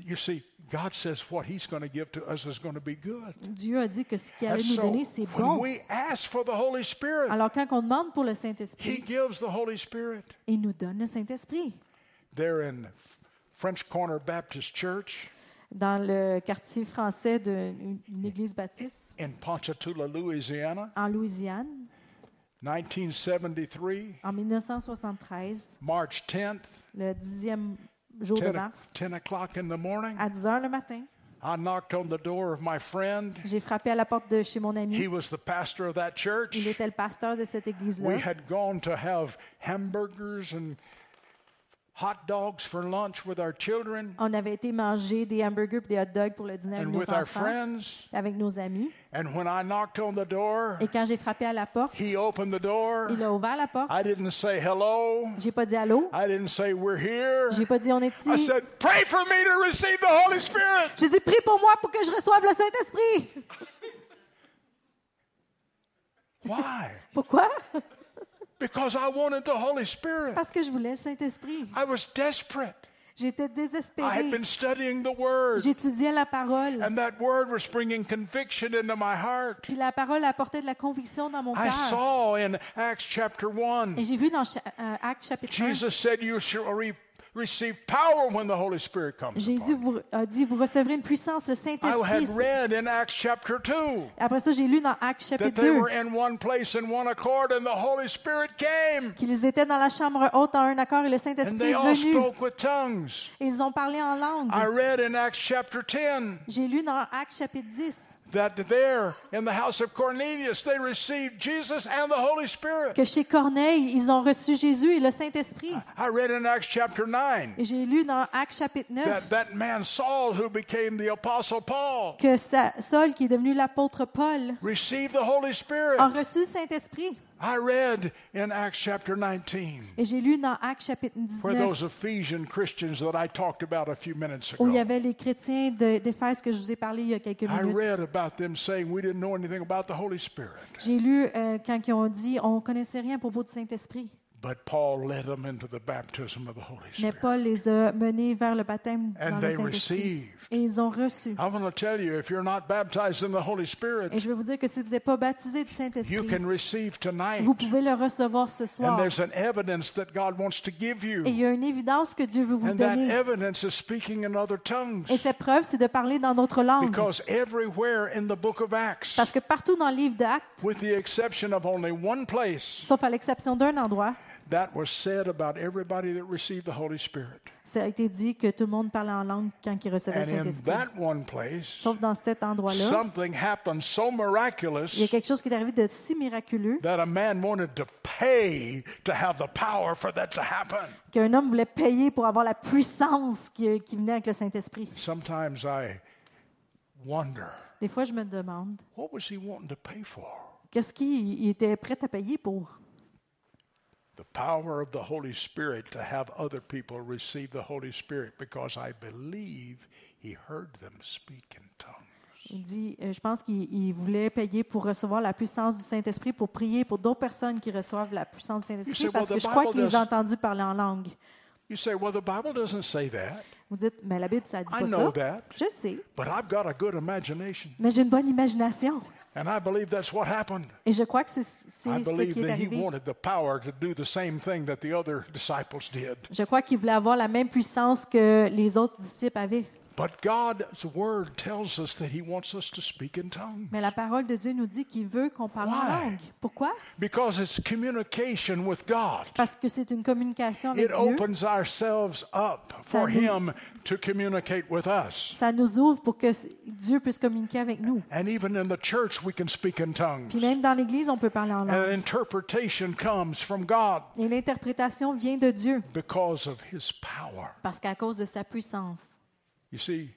you see, God says what He's going to give to us is going to be good.
Dieu a dit que ce qu'il allait nous donner, c'est
when
bon.
we ask for the Holy Spirit,
Alors quand on demande pour le
He
Saint-Esprit,
gives the Holy Spirit.
il nous donne le Saint-Esprit.
There in French Corner Baptist Church
Dans le quartier français d'une une église baptiste
in Ponchatoula, Louisiana,
en Louisiane,
1973,
en 1973,
March 10th,
le dixième jour de
10, o-
mars,
10 o'clock in the morning.
à 10 heures le matin,
I knocked on the door of my friend.
j'ai frappé à la porte de chez mon
He
ami.
was the pastor of that church.
Il était le pasteur de cette
We
église-là.
had gone to have hamburgers and hot dogs for lunch with our children
On avait été manger des hamburgers et des hot dogs pour le dîner avec
and
nos
with our
enfants,
friends.
avec nos amis.
And when I knocked on the door,
Et quand j'ai frappé à la porte,
he opened the door.
il a ouvert la porte.
I didn't say hello.
J'ai pas dit allô.
I didn't say we're here.
J'ai pas dit on est
I
ici.
said, pray for me to receive the Holy Spirit.
J'ai dit prie pour moi pour que je reçoive le Saint-Esprit.
Why?
Pourquoi?
Because I wanted the Holy Spirit.
Parce que je voulais le Saint-Esprit.
I was desperate.
J'étais
I had been studying the Word,
J'étudiais la parole.
and that Word was bringing conviction into my heart.
Puis la parole apportait de la conviction dans mon
I
cœur.
saw in Acts chapter 1,
Et j'ai vu dans euh, Actes chapitre 1,
Jesus said, You shall re- receive power when the Holy Spirit comes.
Jésus
upon you."
vous a dit, vous recevrez une puissance, le
I
Saint-Esprit.
had read in Acts chapter 2
Après ça, j'ai lu dans Actes
that
chapitre
they
2
were in one place in one accord, and the Holy Spirit came,
qu'ils étaient dans la chambre haute en un accord et le
and
Saint-Esprit
they
est venu. Et ils ont parlé en
I
langue.
read in Acts chapter 10
J'ai lu dans Actes chapitre 10
that there in the house of Cornelius they received Jesus and the Holy Spirit.
que chez Corneille, ils ont reçu Jésus et le Saint-Esprit.
I read in Acts chapter 9
Et j'ai lu dans Actes chapitre 9
that that man Saul who became the apostle Paul
que Sa- Saul, qui est devenu l'apôtre Paul,
received the Holy Spirit.
a reçu le Saint-Esprit.
I read in Acts chapter 19
Et j'ai lu dans Actes chapitre
where
19
those Ephesian Christians that I talked about a few minutes
où il y
ago.
avait les chrétiens d'Éphèse que je vous ai parlé il y a quelques
I
minutes.
read about them saying we didn't know anything about the Holy Spirit.
J'ai lu euh, quand ils ont dit on connaissait rien à propos du Saint-Esprit.
But Paul led them into the baptism of the Holy
Mais
Spirit.
Paul les a menés vers le baptême
And
dans le Saint-Esprit.
received.
Et ils ont reçu.
To tell you if you're not baptized in the Holy
Et
Spirit,
je vais vous dire que si vous n'êtes pas baptisé du
you
Saint-Esprit,
can receive tonight.
vous pouvez le recevoir ce
And
soir.
there's an evidence that God wants to give
Et il
you.
y a une évidence que Dieu veut vous
And that
donner.
evidence is speaking in other tongues.
Et cette preuve, c'est de parler dans notre langue.
Because everywhere in the book of Acts,
Parce que partout dans le livre d'Actes,
with the exception of only one place,
sauf à l'exception d'un endroit,
that was said about everybody that received the Holy Spirit.
ça a été dit que tout le monde parlait en langue quand il recevait le
in
Saint-Esprit. Sauf dans cet endroit-là,
something happened so miraculous
il y a quelque chose qui est arrivé de si miraculeux
that a man wanted to pay to have the power for that to happen.
qu'un homme voulait payer pour avoir la puissance qui, qui venait avec le Saint-Esprit.
Sometimes I wonder,
Des fois, je me demande,
what was he wanting to pay for?
qu'est-ce qu'il il était prêt à payer pour?
The power of the Holy Spirit to have other people receive the Holy Spirit because I believe he heard them speak in tongues.
Il dit, euh, je pense qu'il il voulait payer pour recevoir la puissance du Saint-Esprit, pour prier pour d'autres personnes qui reçoivent la puissance du Saint-Esprit, parce
well,
que je crois qu'il les a entendus parler en langue.
You say, well, the Bible doesn't say that.
Vous dites, mais la Bible, ça dit
I
pas
know
ça.
that.
Je sais,
But I've got a good imagination.
mais j'ai une bonne imagination.
And I believe that's what happened.
Et je crois que c'est ce
believe
qui est
that he
arrivé.
wanted the power to do the same thing that the other disciples did.
Je crois qu'il voulait avoir la même puissance que les autres disciples avaient.
But God's word tells us that he wants us to speak in tongues
Mais la parole de Dieu nous dit qu'il veut qu'on parle en
Why?
langue. Pourquoi?
because it's communication with God.
Parce que c'est une communication avec
It
Dieu.
opens ourselves up for
Ça nous-
him to communicate with us.
Ça nous ouvre pour que Dieu puisse communiquer avec nous.
And even in the church, we can speak in tongues.
Puis même dans l'Église, on peut parler en
And
langue.
interpretation comes from God
Et l'interprétation vient de Dieu
because of his power.
parce qu'à cause de sa puissance.
You see,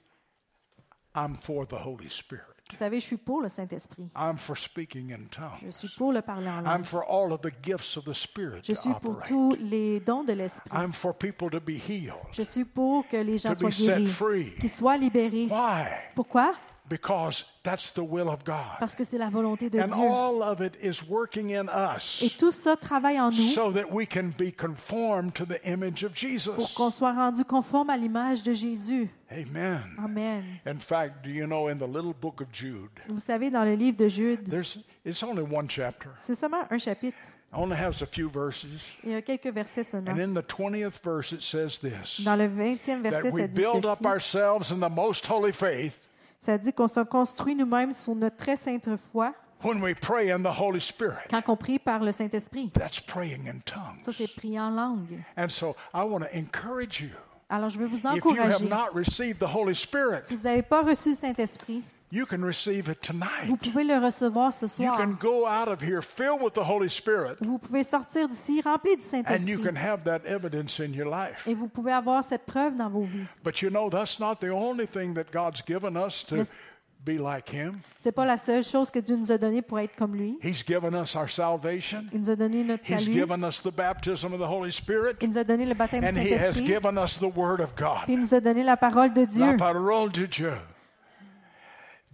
I'm for the Holy Spirit.
Vous savez, je suis pour le Saint-Esprit.
I'm for speaking in
Je
tongues.
suis pour le parler en
I'm
langue.
for all of the gifts of the Spirit
Je suis pour tous les dons de l'Esprit.
I'm for people to be healed,
Je suis pour que les gens soient guéris,
free.
qu'ils soient libérés.
Why?
Pourquoi?
Because that's the will of God.
Parce que c'est la volonté de
And
Dieu.
all of it is working in us
Et tout ça travaille en nous
so that we can be conformed to the image of
pour
Jesus.
qu'on soit rendu conforme à l'image de Jésus.
Amen.
Amen.
In fact, do you know in the little book of Jude,
Vous savez, dans le livre de Jude,
there's it's only one chapter.
c'est seulement un chapitre.
It only has a few verses.
Il y a quelques versets seulement.
And in the 20th verse it says this
Dans le 20e verset,
that we
ça dit
build up
ceci.
ourselves in the most holy faith
Ça dit qu'on se construit nous-mêmes sur notre très sainte foi
when we pray in the Holy Spirit.
quand on prie par le Saint-Esprit.
That's praying in
Ça,
tongues.
c'est prier en langue.
And so I want to encourage you.
Alors, je veux vous
If you have
encourager.
not received the Holy Spirit,
Si vous n'avez pas reçu le Saint-Esprit,
you can receive it
vous
tonight.
pouvez le recevoir ce
You
soir.
can go out of here filled with the Holy Spirit,
Vous pouvez sortir d'ici rempli du
and
Saint-Esprit.
you can have that evidence in your life.
Et vous pouvez avoir cette preuve dans vos vies.
But you know, that's not the only thing that God's given us to. Be like Him.
C'est pas la seule chose que Dieu nous a donnée pour être comme lui.
He's given us our salvation,
Il nous a donné notre
He's
salut.
given us the baptism of the Holy Spirit,
Il nous a donné le baptême du
and He has
Saint-Esprit.
given us the Word of God.
il nous a donné la parole de
La
Dieu.
parole de Dieu.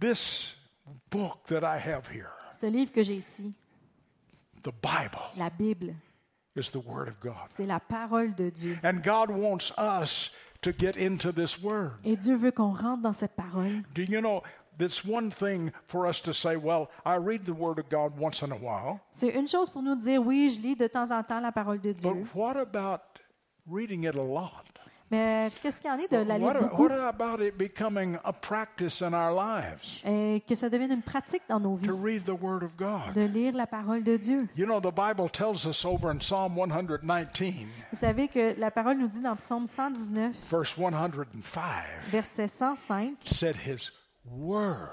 This book that I have here,
Ce livre que j'ai ici,
the Bible,
la Bible,
is the Word of God.
c'est la parole de Dieu.
And God wants us to get into this Word.
Et Dieu veut qu'on rentre dans cette parole.
Do you know, it's one thing for us to say, well, I read the Word of God once in a while,
C'est une chose pour nous de dire oui, je lis de temps en temps la parole de
but
Dieu.
what about reading it a lot?
Mais qu'est-ce qu'il y en est de la lire
What,
beaucoup?
what about it becoming a practice in our lives?
Et que ça devienne une pratique dans nos vies
to read the Word of God?
de lire la parole de Dieu?
You know, the Bible tells us over in Psalm 119,
Vous savez que la parole nous dit dans Psaume 119,
verse 105,
verset 105,
said, His Word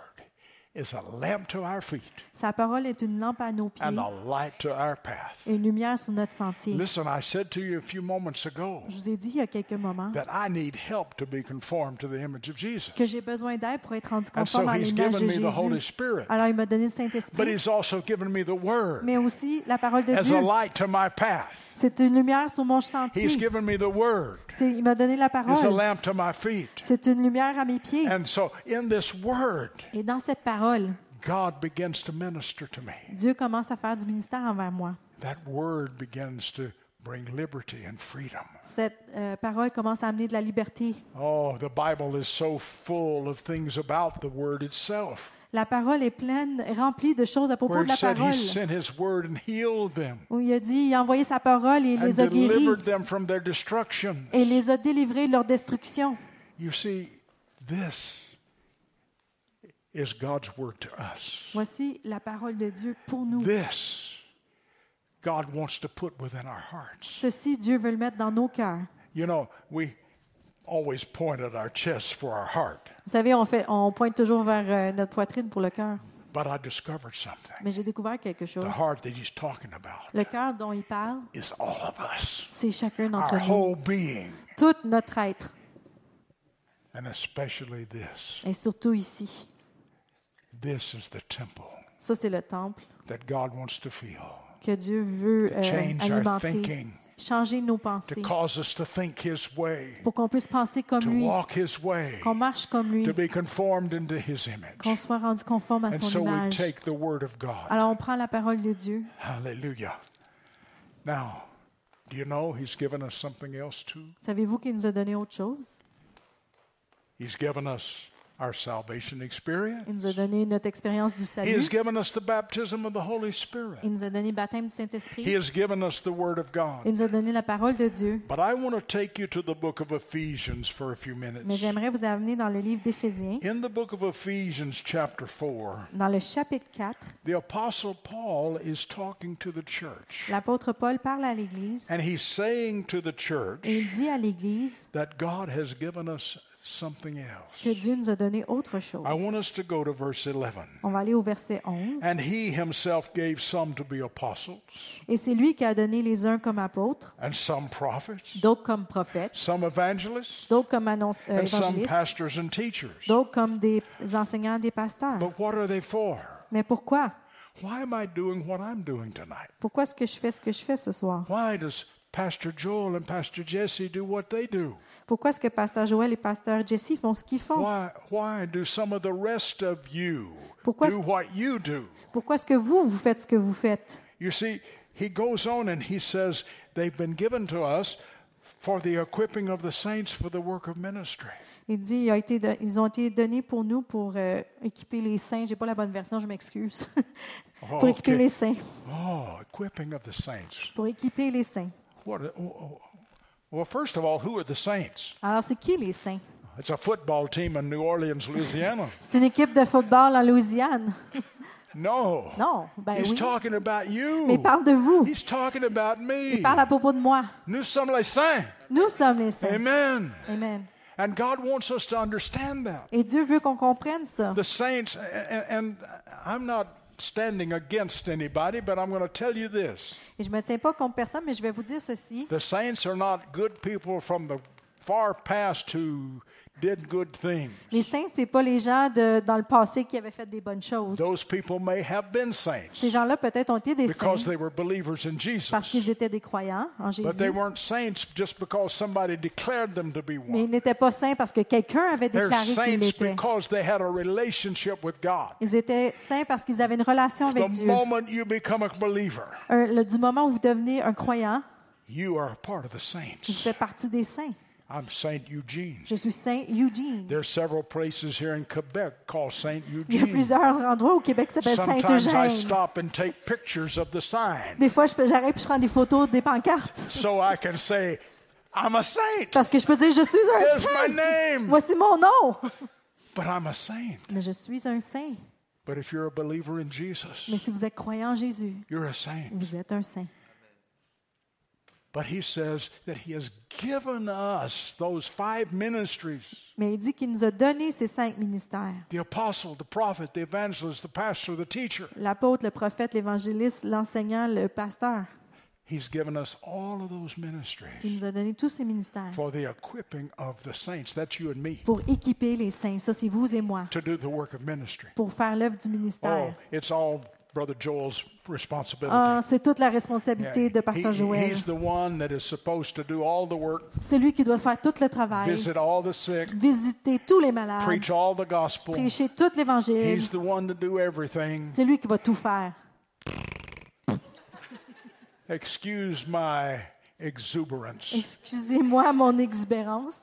is a lamp to our feet
Sa parole est une lampe à nos pieds
and a light to our path.
et une lumière sur notre sentier.
Listen, I said to you a few moments ago
Je vous ai dit il y a quelques moments
that I need help to be conformed to the image of Jesus.
que j'ai besoin d'aide pour être rendu
so
conforme à
He's
l'image
given
de
me the Holy
Jésus.
Spirit,
Alors, il m'a donné le
but
Saint-Esprit,
He's also given me the Word
mais aussi la parole de
as a
Dieu.
light to my path.
C'est une lumière sur mon
He's
sentier.
given me the Word
Il m'a donné la
as a
parole.
lamp to my feet.
C'est une lumière à mes pieds.
And so in this Word,
Et dans cette parole,
God begins to minister to me.
Dieu commence à faire du ministère envers moi.
That Word begins to bring liberty and freedom.
Cette euh, parole commence à amener de la liberté.
Oh, the Bible is so full of things about the Word itself.
La parole est pleine, remplie de choses à propos de la parole. Où il a dit, il a envoyé sa parole et il les a guéris et les a délivrés de leur destruction.
You see, this is God's Word to us.
Voici la parole de Dieu pour nous.
This God wants to put within our hearts.
Ceci, Dieu veut le mettre dans nos cœurs.
You know, we always point at our chest for our heart,
Vous savez, on, fait, on pointe toujours vers euh, notre poitrine pour le cœur.
but I discovered something.
Mais j'ai découvert quelque chose.
The heart that He's talking about
Le cœur dont il parle,
is all of us,
c'est chacun d'entre
our
nous.
whole being,
Tout notre être.
and especially this.
Et surtout ici.
This is the temple
Ça, c'est le temple
that God wants to feel.
que Dieu veut euh, alimenter, changer nos
to
pensées,
cause us to think His way,
pour qu'on puisse penser comme
to
lui,
walk His way,
qu'on marche comme lui,
to be conformed into His
qu'on
image.
soit rendu conforme à son image. Alors on prend la parole de Dieu.
Hallelujah. Now, do you know He's given us something else too?
Savez-vous qu'il nous a donné autre chose?
He's given us our salvation experience.
Il nous a donné notre expérience du
He has given us the baptism of the Holy Spirit.
Il nous a donné le baptême du
He
Saint-Esprit.
has given us the Word of God.
Il nous a donné la parole de Dieu.
But I want to take you to the book of Ephesians for a few
Mais
minutes.
j'aimerais vous amener dans le livre d'Éphésiens,
In the book of Ephesians, chapter 4,
dans le chapitre 4.
the Apostle Paul is talking to the church.
L'apôtre Paul parle à l'Église
And he's saying to the church
et il dit à l'Église
that God has given us something else.
que Dieu nous a donné autre chose.
I want us to go to verse 11.
On va aller au verset 11.
And he himself gave some to be apostles,
Et c'est lui qui a donné les uns comme apôtres,
and some prophets,
d'autres comme prophètes,
some evangelists,
d'autres comme annonce, euh,
and some pastors and teachers.
d'autres comme des enseignants, des pasteurs.
But what are they for?
Mais pourquoi?
Why am I doing what I'm doing tonight?
Pourquoi est-ce que je fais ce que je fais ce soir?
Why does Pastor Joel and Pastor Jesse do what they do?
Pourquoi est-ce que Pasteur Joël et Pasteur Jesse font ce qu'ils font?
Why, why do some of the rest of you
Pourquoi
do
est-ce-
what you do?
Pourquoi est-ce que vous, vous faites ce que vous faites?
You see, he goes on and he says, they've been given to us for the equipping of the saints for the work of ministry.
Il dit, il a été don- ils ont été donnés pour nous pour euh, équiper les saints. J'ai pas la bonne version, je m'excuse. (laughs)
Oh,
pour équiper
okay.
les saints.
Oh, equipping of the saints.
Pour équiper les saints.
What? a- oh, oh. Well, first of all, who are the saints?
Alors, c'est qui les saints?
It's a football team in New Orleans, Louisiana. (laughs)
C'est une équipe de football en Louisiane.
No.
Non, ben
He's
oui.
talking about you.
Mais il parle de vous.
He's talking about me.
Il parle à propos de moi.
Nous sommes les saints.
Nous sommes les saints.
Amen.
Amen.
And God wants us to understand that.
Et Dieu veut qu'on comprenne ça.
The saints, and, and I'm not standing against anybody, but I'm going to tell you this.
Et je me tiens pas contre personne, mais je vais vous dire ceci.
The saints are not good people from the far past who did good things.
Les saints, c'est pas les gens de, dans le passé qui avaient fait des bonnes choses.
Those people may have been saints
Ces gens-là, peut-être, ont été des
because
saints
they were believers in
parce
Jesus.
qu'ils étaient des croyants en
But they
Jésus.
weren't saints just because somebody declared them to be
Mais ils
one.
n'étaient pas saints parce que quelqu'un avait déclaré qu'ils
saints
l'étaient.
because they had a relationship with God.
Ils étaient saints parce qu'ils avaient une relation avec
The
Dieu.
moment you become a believer,
Un- le- du moment où vous devenez un croyant,
you are a part of the
vous faites partie des saints.
I'm Saint Eugene.
Je suis Saint Eugene.
There's several places here in Quebec called Saint
Il y a
Eugene.
plusieurs endroits au Québec qui s'appellent
Sometimes I stop and take pictures of the sign
Des fois, j'arrête et je prends des photos des pancartes.
so I can say, I'm a saint.
Parce que je peux dire, je suis un
There's
saint.
my name.
Voici mon nom.
But I'm a saint.
Mais je suis un saint.
But if you're a believer in Jesus,
Mais si vous êtes croyant en Jésus,
you're a saint.
vous êtes un saint.
But he says that he has given us those five ministries
Mais il dit qu'il nous a donné ces cinq ministères.
the apostle, the prophet, the evangelist, the pastor, the teacher.
L'apôtre, le prophète, l'évangéliste, l'enseignant, le pasteur.
He's given us all of those ministries.
Il nous a donné tous ces ministères
for the equipping of the saints. That's you and me
pour équiper les saints. Ça, c'est vous et moi.
to do the work of ministry.
Pour faire l'œuvre du ministère.
Oh, it's all Brother Joel's responsibility.
Ah, c'est toute la responsabilité de Pasteur Joël.
he's the one that is supposed to do all the work,
C'est lui qui doit faire tout le travail,
visit all the sick,
visiter tous les malades,
preach all the gospel.
prêcher tout l'évangile.
He's the one to do everything.
C'est lui qui va tout faire.
Excuse my exuberance.
Excusez-moi mon exubérance.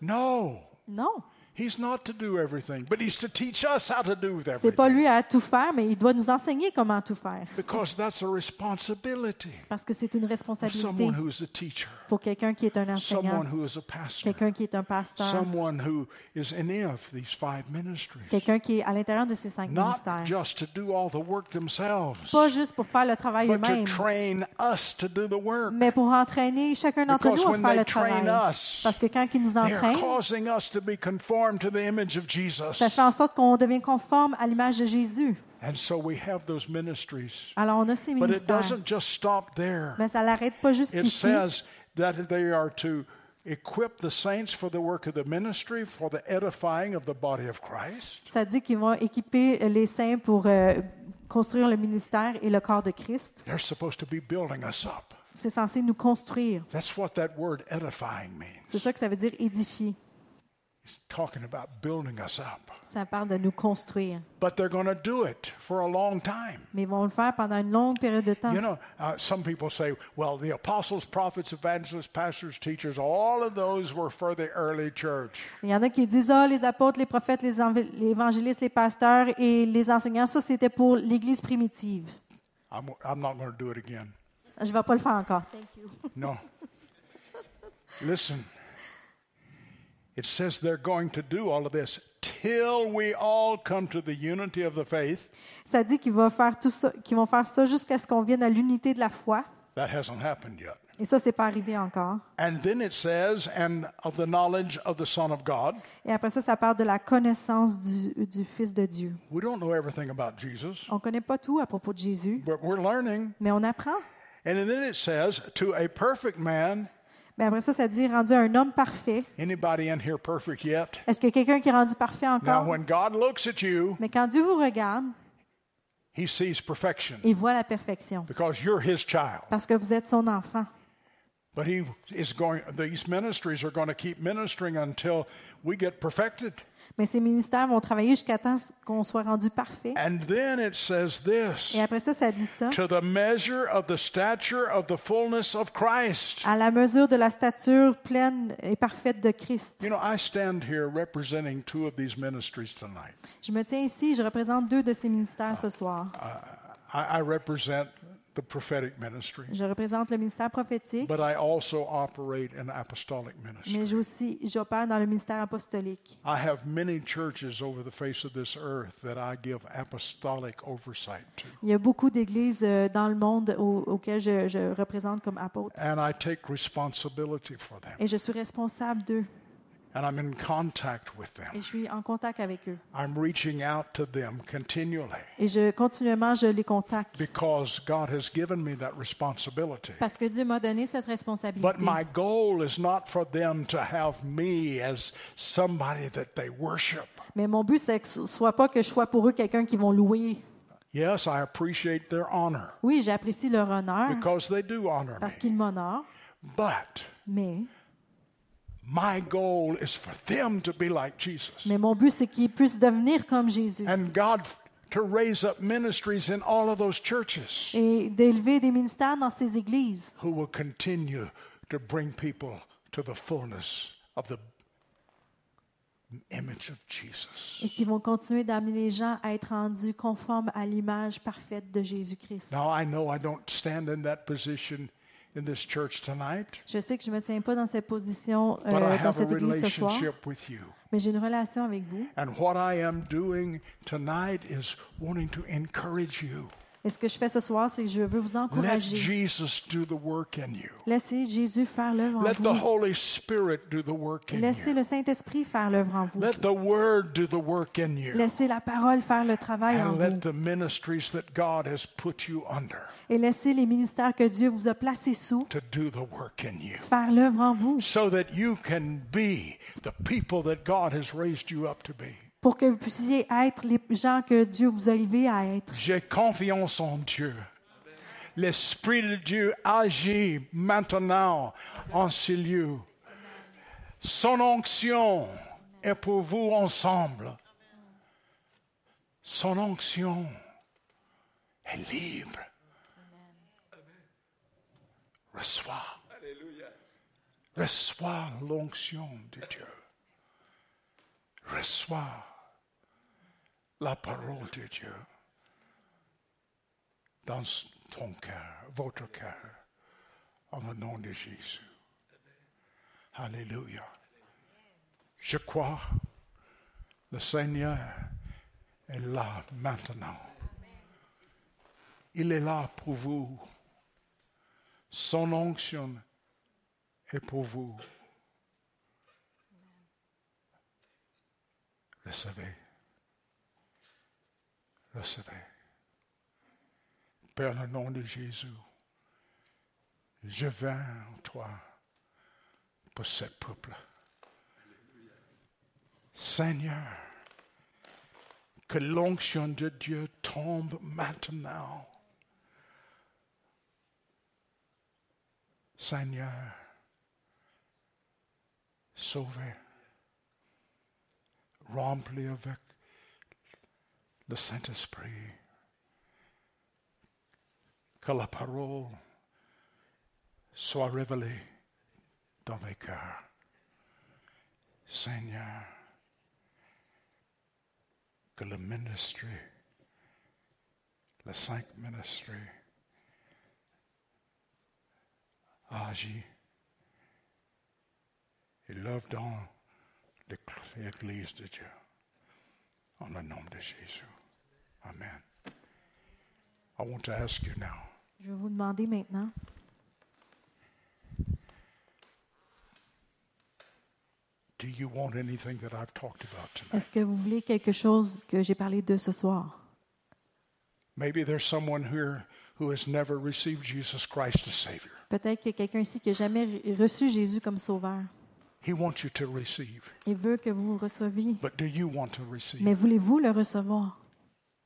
No,
Non,
he's not to do everything, but he's to teach us how to do
c'est pas
everything.
lui à tout faire, mais il doit nous enseigner comment tout faire.
Because that's a responsibility
Parce que c'est une responsabilité pour quelqu'un qui est un enseignant,
someone who is a pastor,
quelqu'un qui est un pasteur, quelqu'un qui est à l'intérieur de ces cinq ministères.
just to do all the work themselves,
Pas juste pour faire le travail eux-mêmes,
train us to do the work.
mais pour entraîner chacun d'entre nous à
when
faire le travail.
us,
Parce que quand ils nous entraînent, ça fait en sorte qu'on devient conforme à l'image de Jésus.
And so we have those ministries.
Alors, on a ces
But it
ministères.
doesn't just stop there.
Mais ça n'arrête pas juste
It
ici.
says that they are to equip the saints for the work of the ministry, for the edifying of the body of Christ.
Ça dit qu'ils vont équiper les saints pour euh, construire le ministère et le corps de Christ.
They're supposed to be building us up.
c'est censé nous construire.
That's what that word edifying means.
C'est ça que ça veut dire édifier.
Talking about building us up.
Ça parle de nous construire.
But they're going to do it for a long time.
Mais ils vont le faire pendant une longue période de temps.
You know, uh, some people say, well, the apostles, prophets, evangelists, pastors, teachers, all of those were for the early church.
Il y en a qui disent, ah, les apôtres, les prophètes, les évangélistes, les pasteurs et les enseignants, ça c'était pour l'Église primitive.
I'm, I'm not going to do it again.
Je ne vais pas le faire encore. Thank you.
No. Listen. It says they're going to do all of this till we all come to the unity of the faith.
Ça dit qu'ils vont faire tout ça, qu'ils vont faire ça jusqu'à ce qu'on vienne à l'unité de la foi.
That hasn't happened yet.
Et ça, c'est pas arrivé encore.
And then it says, and of the knowledge of the Son of God.
Et après ça, ça parle de la connaissance du, du Fils de Dieu.
We don't know everything about Jesus,
On connaît pas tout à propos de Jésus,
but we're learning.
mais on apprend.
And then it says, to a perfect man,
Mais après ça, ça dit rendu un homme parfait. Est-ce qu'il y a quelqu'un qui est rendu parfait
Now,
encore?
when God looks at you,
Mais quand Dieu vous regarde,
he sees perfection
il voit la perfection
because you're his child.
parce que vous êtes son enfant.
But he is going, these ministries are going to keep ministering until we get perfected.
Mais ces ministères vont travailler jusqu'à temps qu'on soit rendu parfait.
And then it says this
Et après ça, ça dit ça.
to the measure of the stature of the fullness of Christ.
À la mesure de la stature pleine et parfaite de Christ.
You know, I stand here representing two of these ministries tonight.
Je me tiens ici, je représente deux de ces ministères ce soir.
I, I represent the prophetic ministry,
Je représente le ministère prophétique,
but I also operate in apostolic ministry.
mais aussi j'opère dans le ministère apostolique.
I have many churches over the face of this earth that I give apostolic oversight to.
Il y a beaucoup d'églises euh, dans le monde au- auxquelles je, je représente comme apôtre.
And I take responsibility for them.
Et je suis responsable d'eux.
And I'm in contact with
Et
them.
je suis en contact avec eux.
I'm reaching out to them continually
Et je, continuellement, je les contacte.
because God has given me that responsibility.
Parce que Dieu m'a donné cette
But
responsabilité.
my goal is not for them to have me as somebody that they worship.
Mais mon but, c'est que ce soit pas que je sois pour eux quelqu'un qui vont louer.
Yes, I appreciate their honor
Oui, j'apprécie leur honneur
because they do honor
parce
me.
qu'ils m'honorent,
But
mais,
my goal is for them to be like Jesus.
mais mon but, c'est qu'ils puissent devenir comme Jésus
And God to raise up ministries in all of those churches
et d'élever des ministères dans ces églises
who will continue to bring people to the fullness of the image of Jesus.
et qui vont continuer d'amener les gens à être rendus conformes à l'image parfaite de Jésus-Christ.
Now, I know I don't stand in that position in this church tonight,
Je sais que je ne me tiens pas dans cette position euh,
but I
dans
have a
cette église ce soir,
relationship with you.
mais j'ai une relation avec vous.
And what I am doing tonight is wanting to encourage you.
Et ce que je fais ce soir, c'est que je veux vous
Let
encourager.
Jesus do the work in you.
Laissez Jésus faire l'œuvre en
Let the
vous.
Holy Spirit do the work in
Laissez
you.
le Saint-Esprit faire l'œuvre en vous.
Let the Word do the work in you.
Laissez la parole faire le travail en
And
vous.
let the ministries that God has put you under
Et laissez les ministères que Dieu vous a placés sous
to do the work in you.
faire l'œuvre en vous
So that you can be the people that God has raised you up to be.
Pour que vous puissiez être les gens que Dieu vous a élevés à être.
J'ai confiance en Dieu. L'Esprit de Dieu agit maintenant en ces lieux. Son onction est pour vous ensemble. Son onction est libre. Reçois. Reçois l'onction de Dieu. Reçois la parole de Dieu dans ton cœur, votre cœur, en le nom de Jésus. Alléluia. Je crois, le Seigneur est là maintenant. Il est là pour vous. Son onction est pour vous. Recevez. Recevez. Père, au nom de Jésus, je viens en toi pour ce peuple. Seigneur, que l'onction de Dieu tombe maintenant. Seigneur, sauvé, rempli avec le Saint-Esprit, que la parole soit révélée dans mes cœurs. Seigneur, que le ministry, le cinq ministry, agit et l'œuvre dans l'Église de Dieu. En le nom de Jésus. Amen. I want to ask you now.
Je vais vous demander maintenant,
Do you want anything that I've talked about tonight?
est-ce que vous voulez quelque chose que j'ai parlé de ce soir?
Maybe there's someone here who has never received Jesus Christ as Savior.
Peut-être qu'il y a quelqu'un ici qui n'a jamais reçu Jésus comme sauveur.
He wants you to receive.
Il veut que vous receviez.
But do you want to receive?
Mais voulez-vous le recevoir?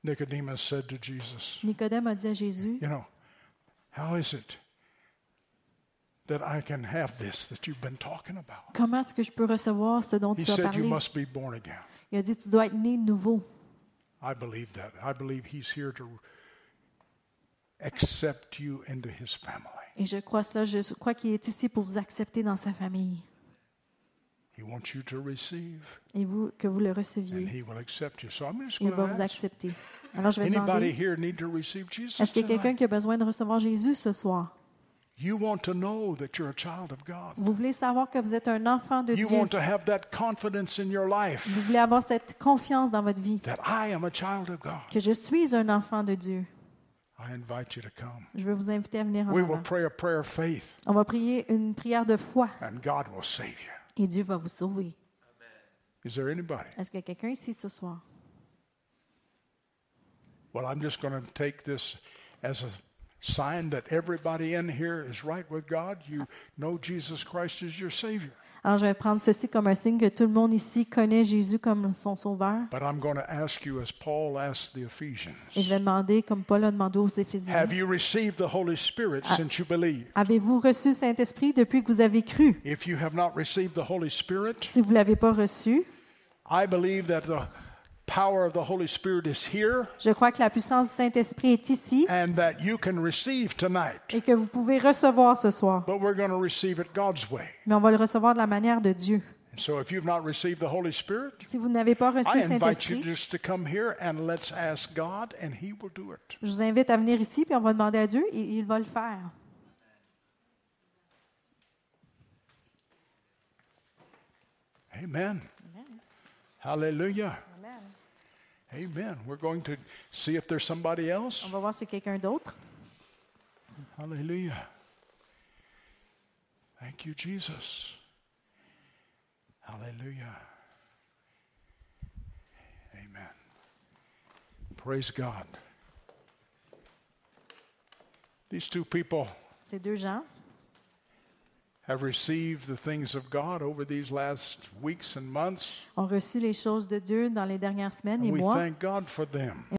Nicodemus said to Jesus,
Nicodème a dit à Jésus,
You know, how is it that I can have this that you've been talking about?
comment est-ce que je peux recevoir ce dont
He
tu as
said, You
parlé?
must be born again.
Il a dit, tu dois être né de nouveau.
I believe that. I believe He's here to accept you into His family.
Et je crois cela, je crois qu'il est ici pour vous accepter dans sa famille.
He wants you to receive,
Et vous, que vous le
and
receviez.
He will accept you. So I'm just
Il va
to
vous accepter. Alors je vais
anybody
demander,
here need to receive Jesus
est-ce qu'il y a quelqu'un qui a besoin de recevoir Jésus ce soir?
You want to know that you're a child of God.
Vous voulez savoir que vous êtes un enfant de
You
Dieu.
want to have that confidence in your life
Vous voulez avoir cette confiance dans votre vie,
that I am a child of God.
que je suis un enfant de Dieu.
I invite you to come.
Je veux vous inviter à venir en
We will
avant.
pray a prayer of faith,
On va prier une prière de foi
and God will save you.
et Dieu va vous sauver.
Is there anybody?
Est-ce qu'il y a quelqu'un ici ce soir?
Well, I'm just going to take this as a sign that everybody in here is right with God. You know Jesus Christ is your Savior.
Alors je vais prendre ceci comme un signe que tout le monde ici connaît Jésus comme son sauveur.
But I'm going to ask you, as Paul asked the Ephesians,
Et je vais demander, comme Paul a demandé aux Éphésiens,
have you received the Holy Spirit since you believe?
avez-vous reçu le Saint-Esprit depuis que vous avez cru?
If you have not received the Holy Spirit,
Si vous ne l'avez pas reçu,
I believe that the power of the Holy Spirit is here
je crois que la puissance du Saint-Esprit est ici
and that you can receive tonight.
et que vous pouvez recevoir ce soir.
But we're going to receive it God's way.
Mais on va le recevoir de la manière de Dieu.
And so if you've not received the Holy Spirit,
Si vous n'avez pas reçu
I
le
invite you
Saint-Esprit,
just to come here and let's ask God, and He will do it.
je vous invite à venir ici, puis on va demander à Dieu et il va le faire.
Amen. Hallelujah. Amen. We're going to see if there's somebody else.
On va voir si quelqu'un d'autre.
Hallelujah. Thank you, Jesus. Hallelujah. Amen. Praise God. These two people
Ces deux gens
have received the things of God over these last weeks and months.
ont reçu les choses de Dieu dans les dernières semaines et
And we
mois.
thank God for them.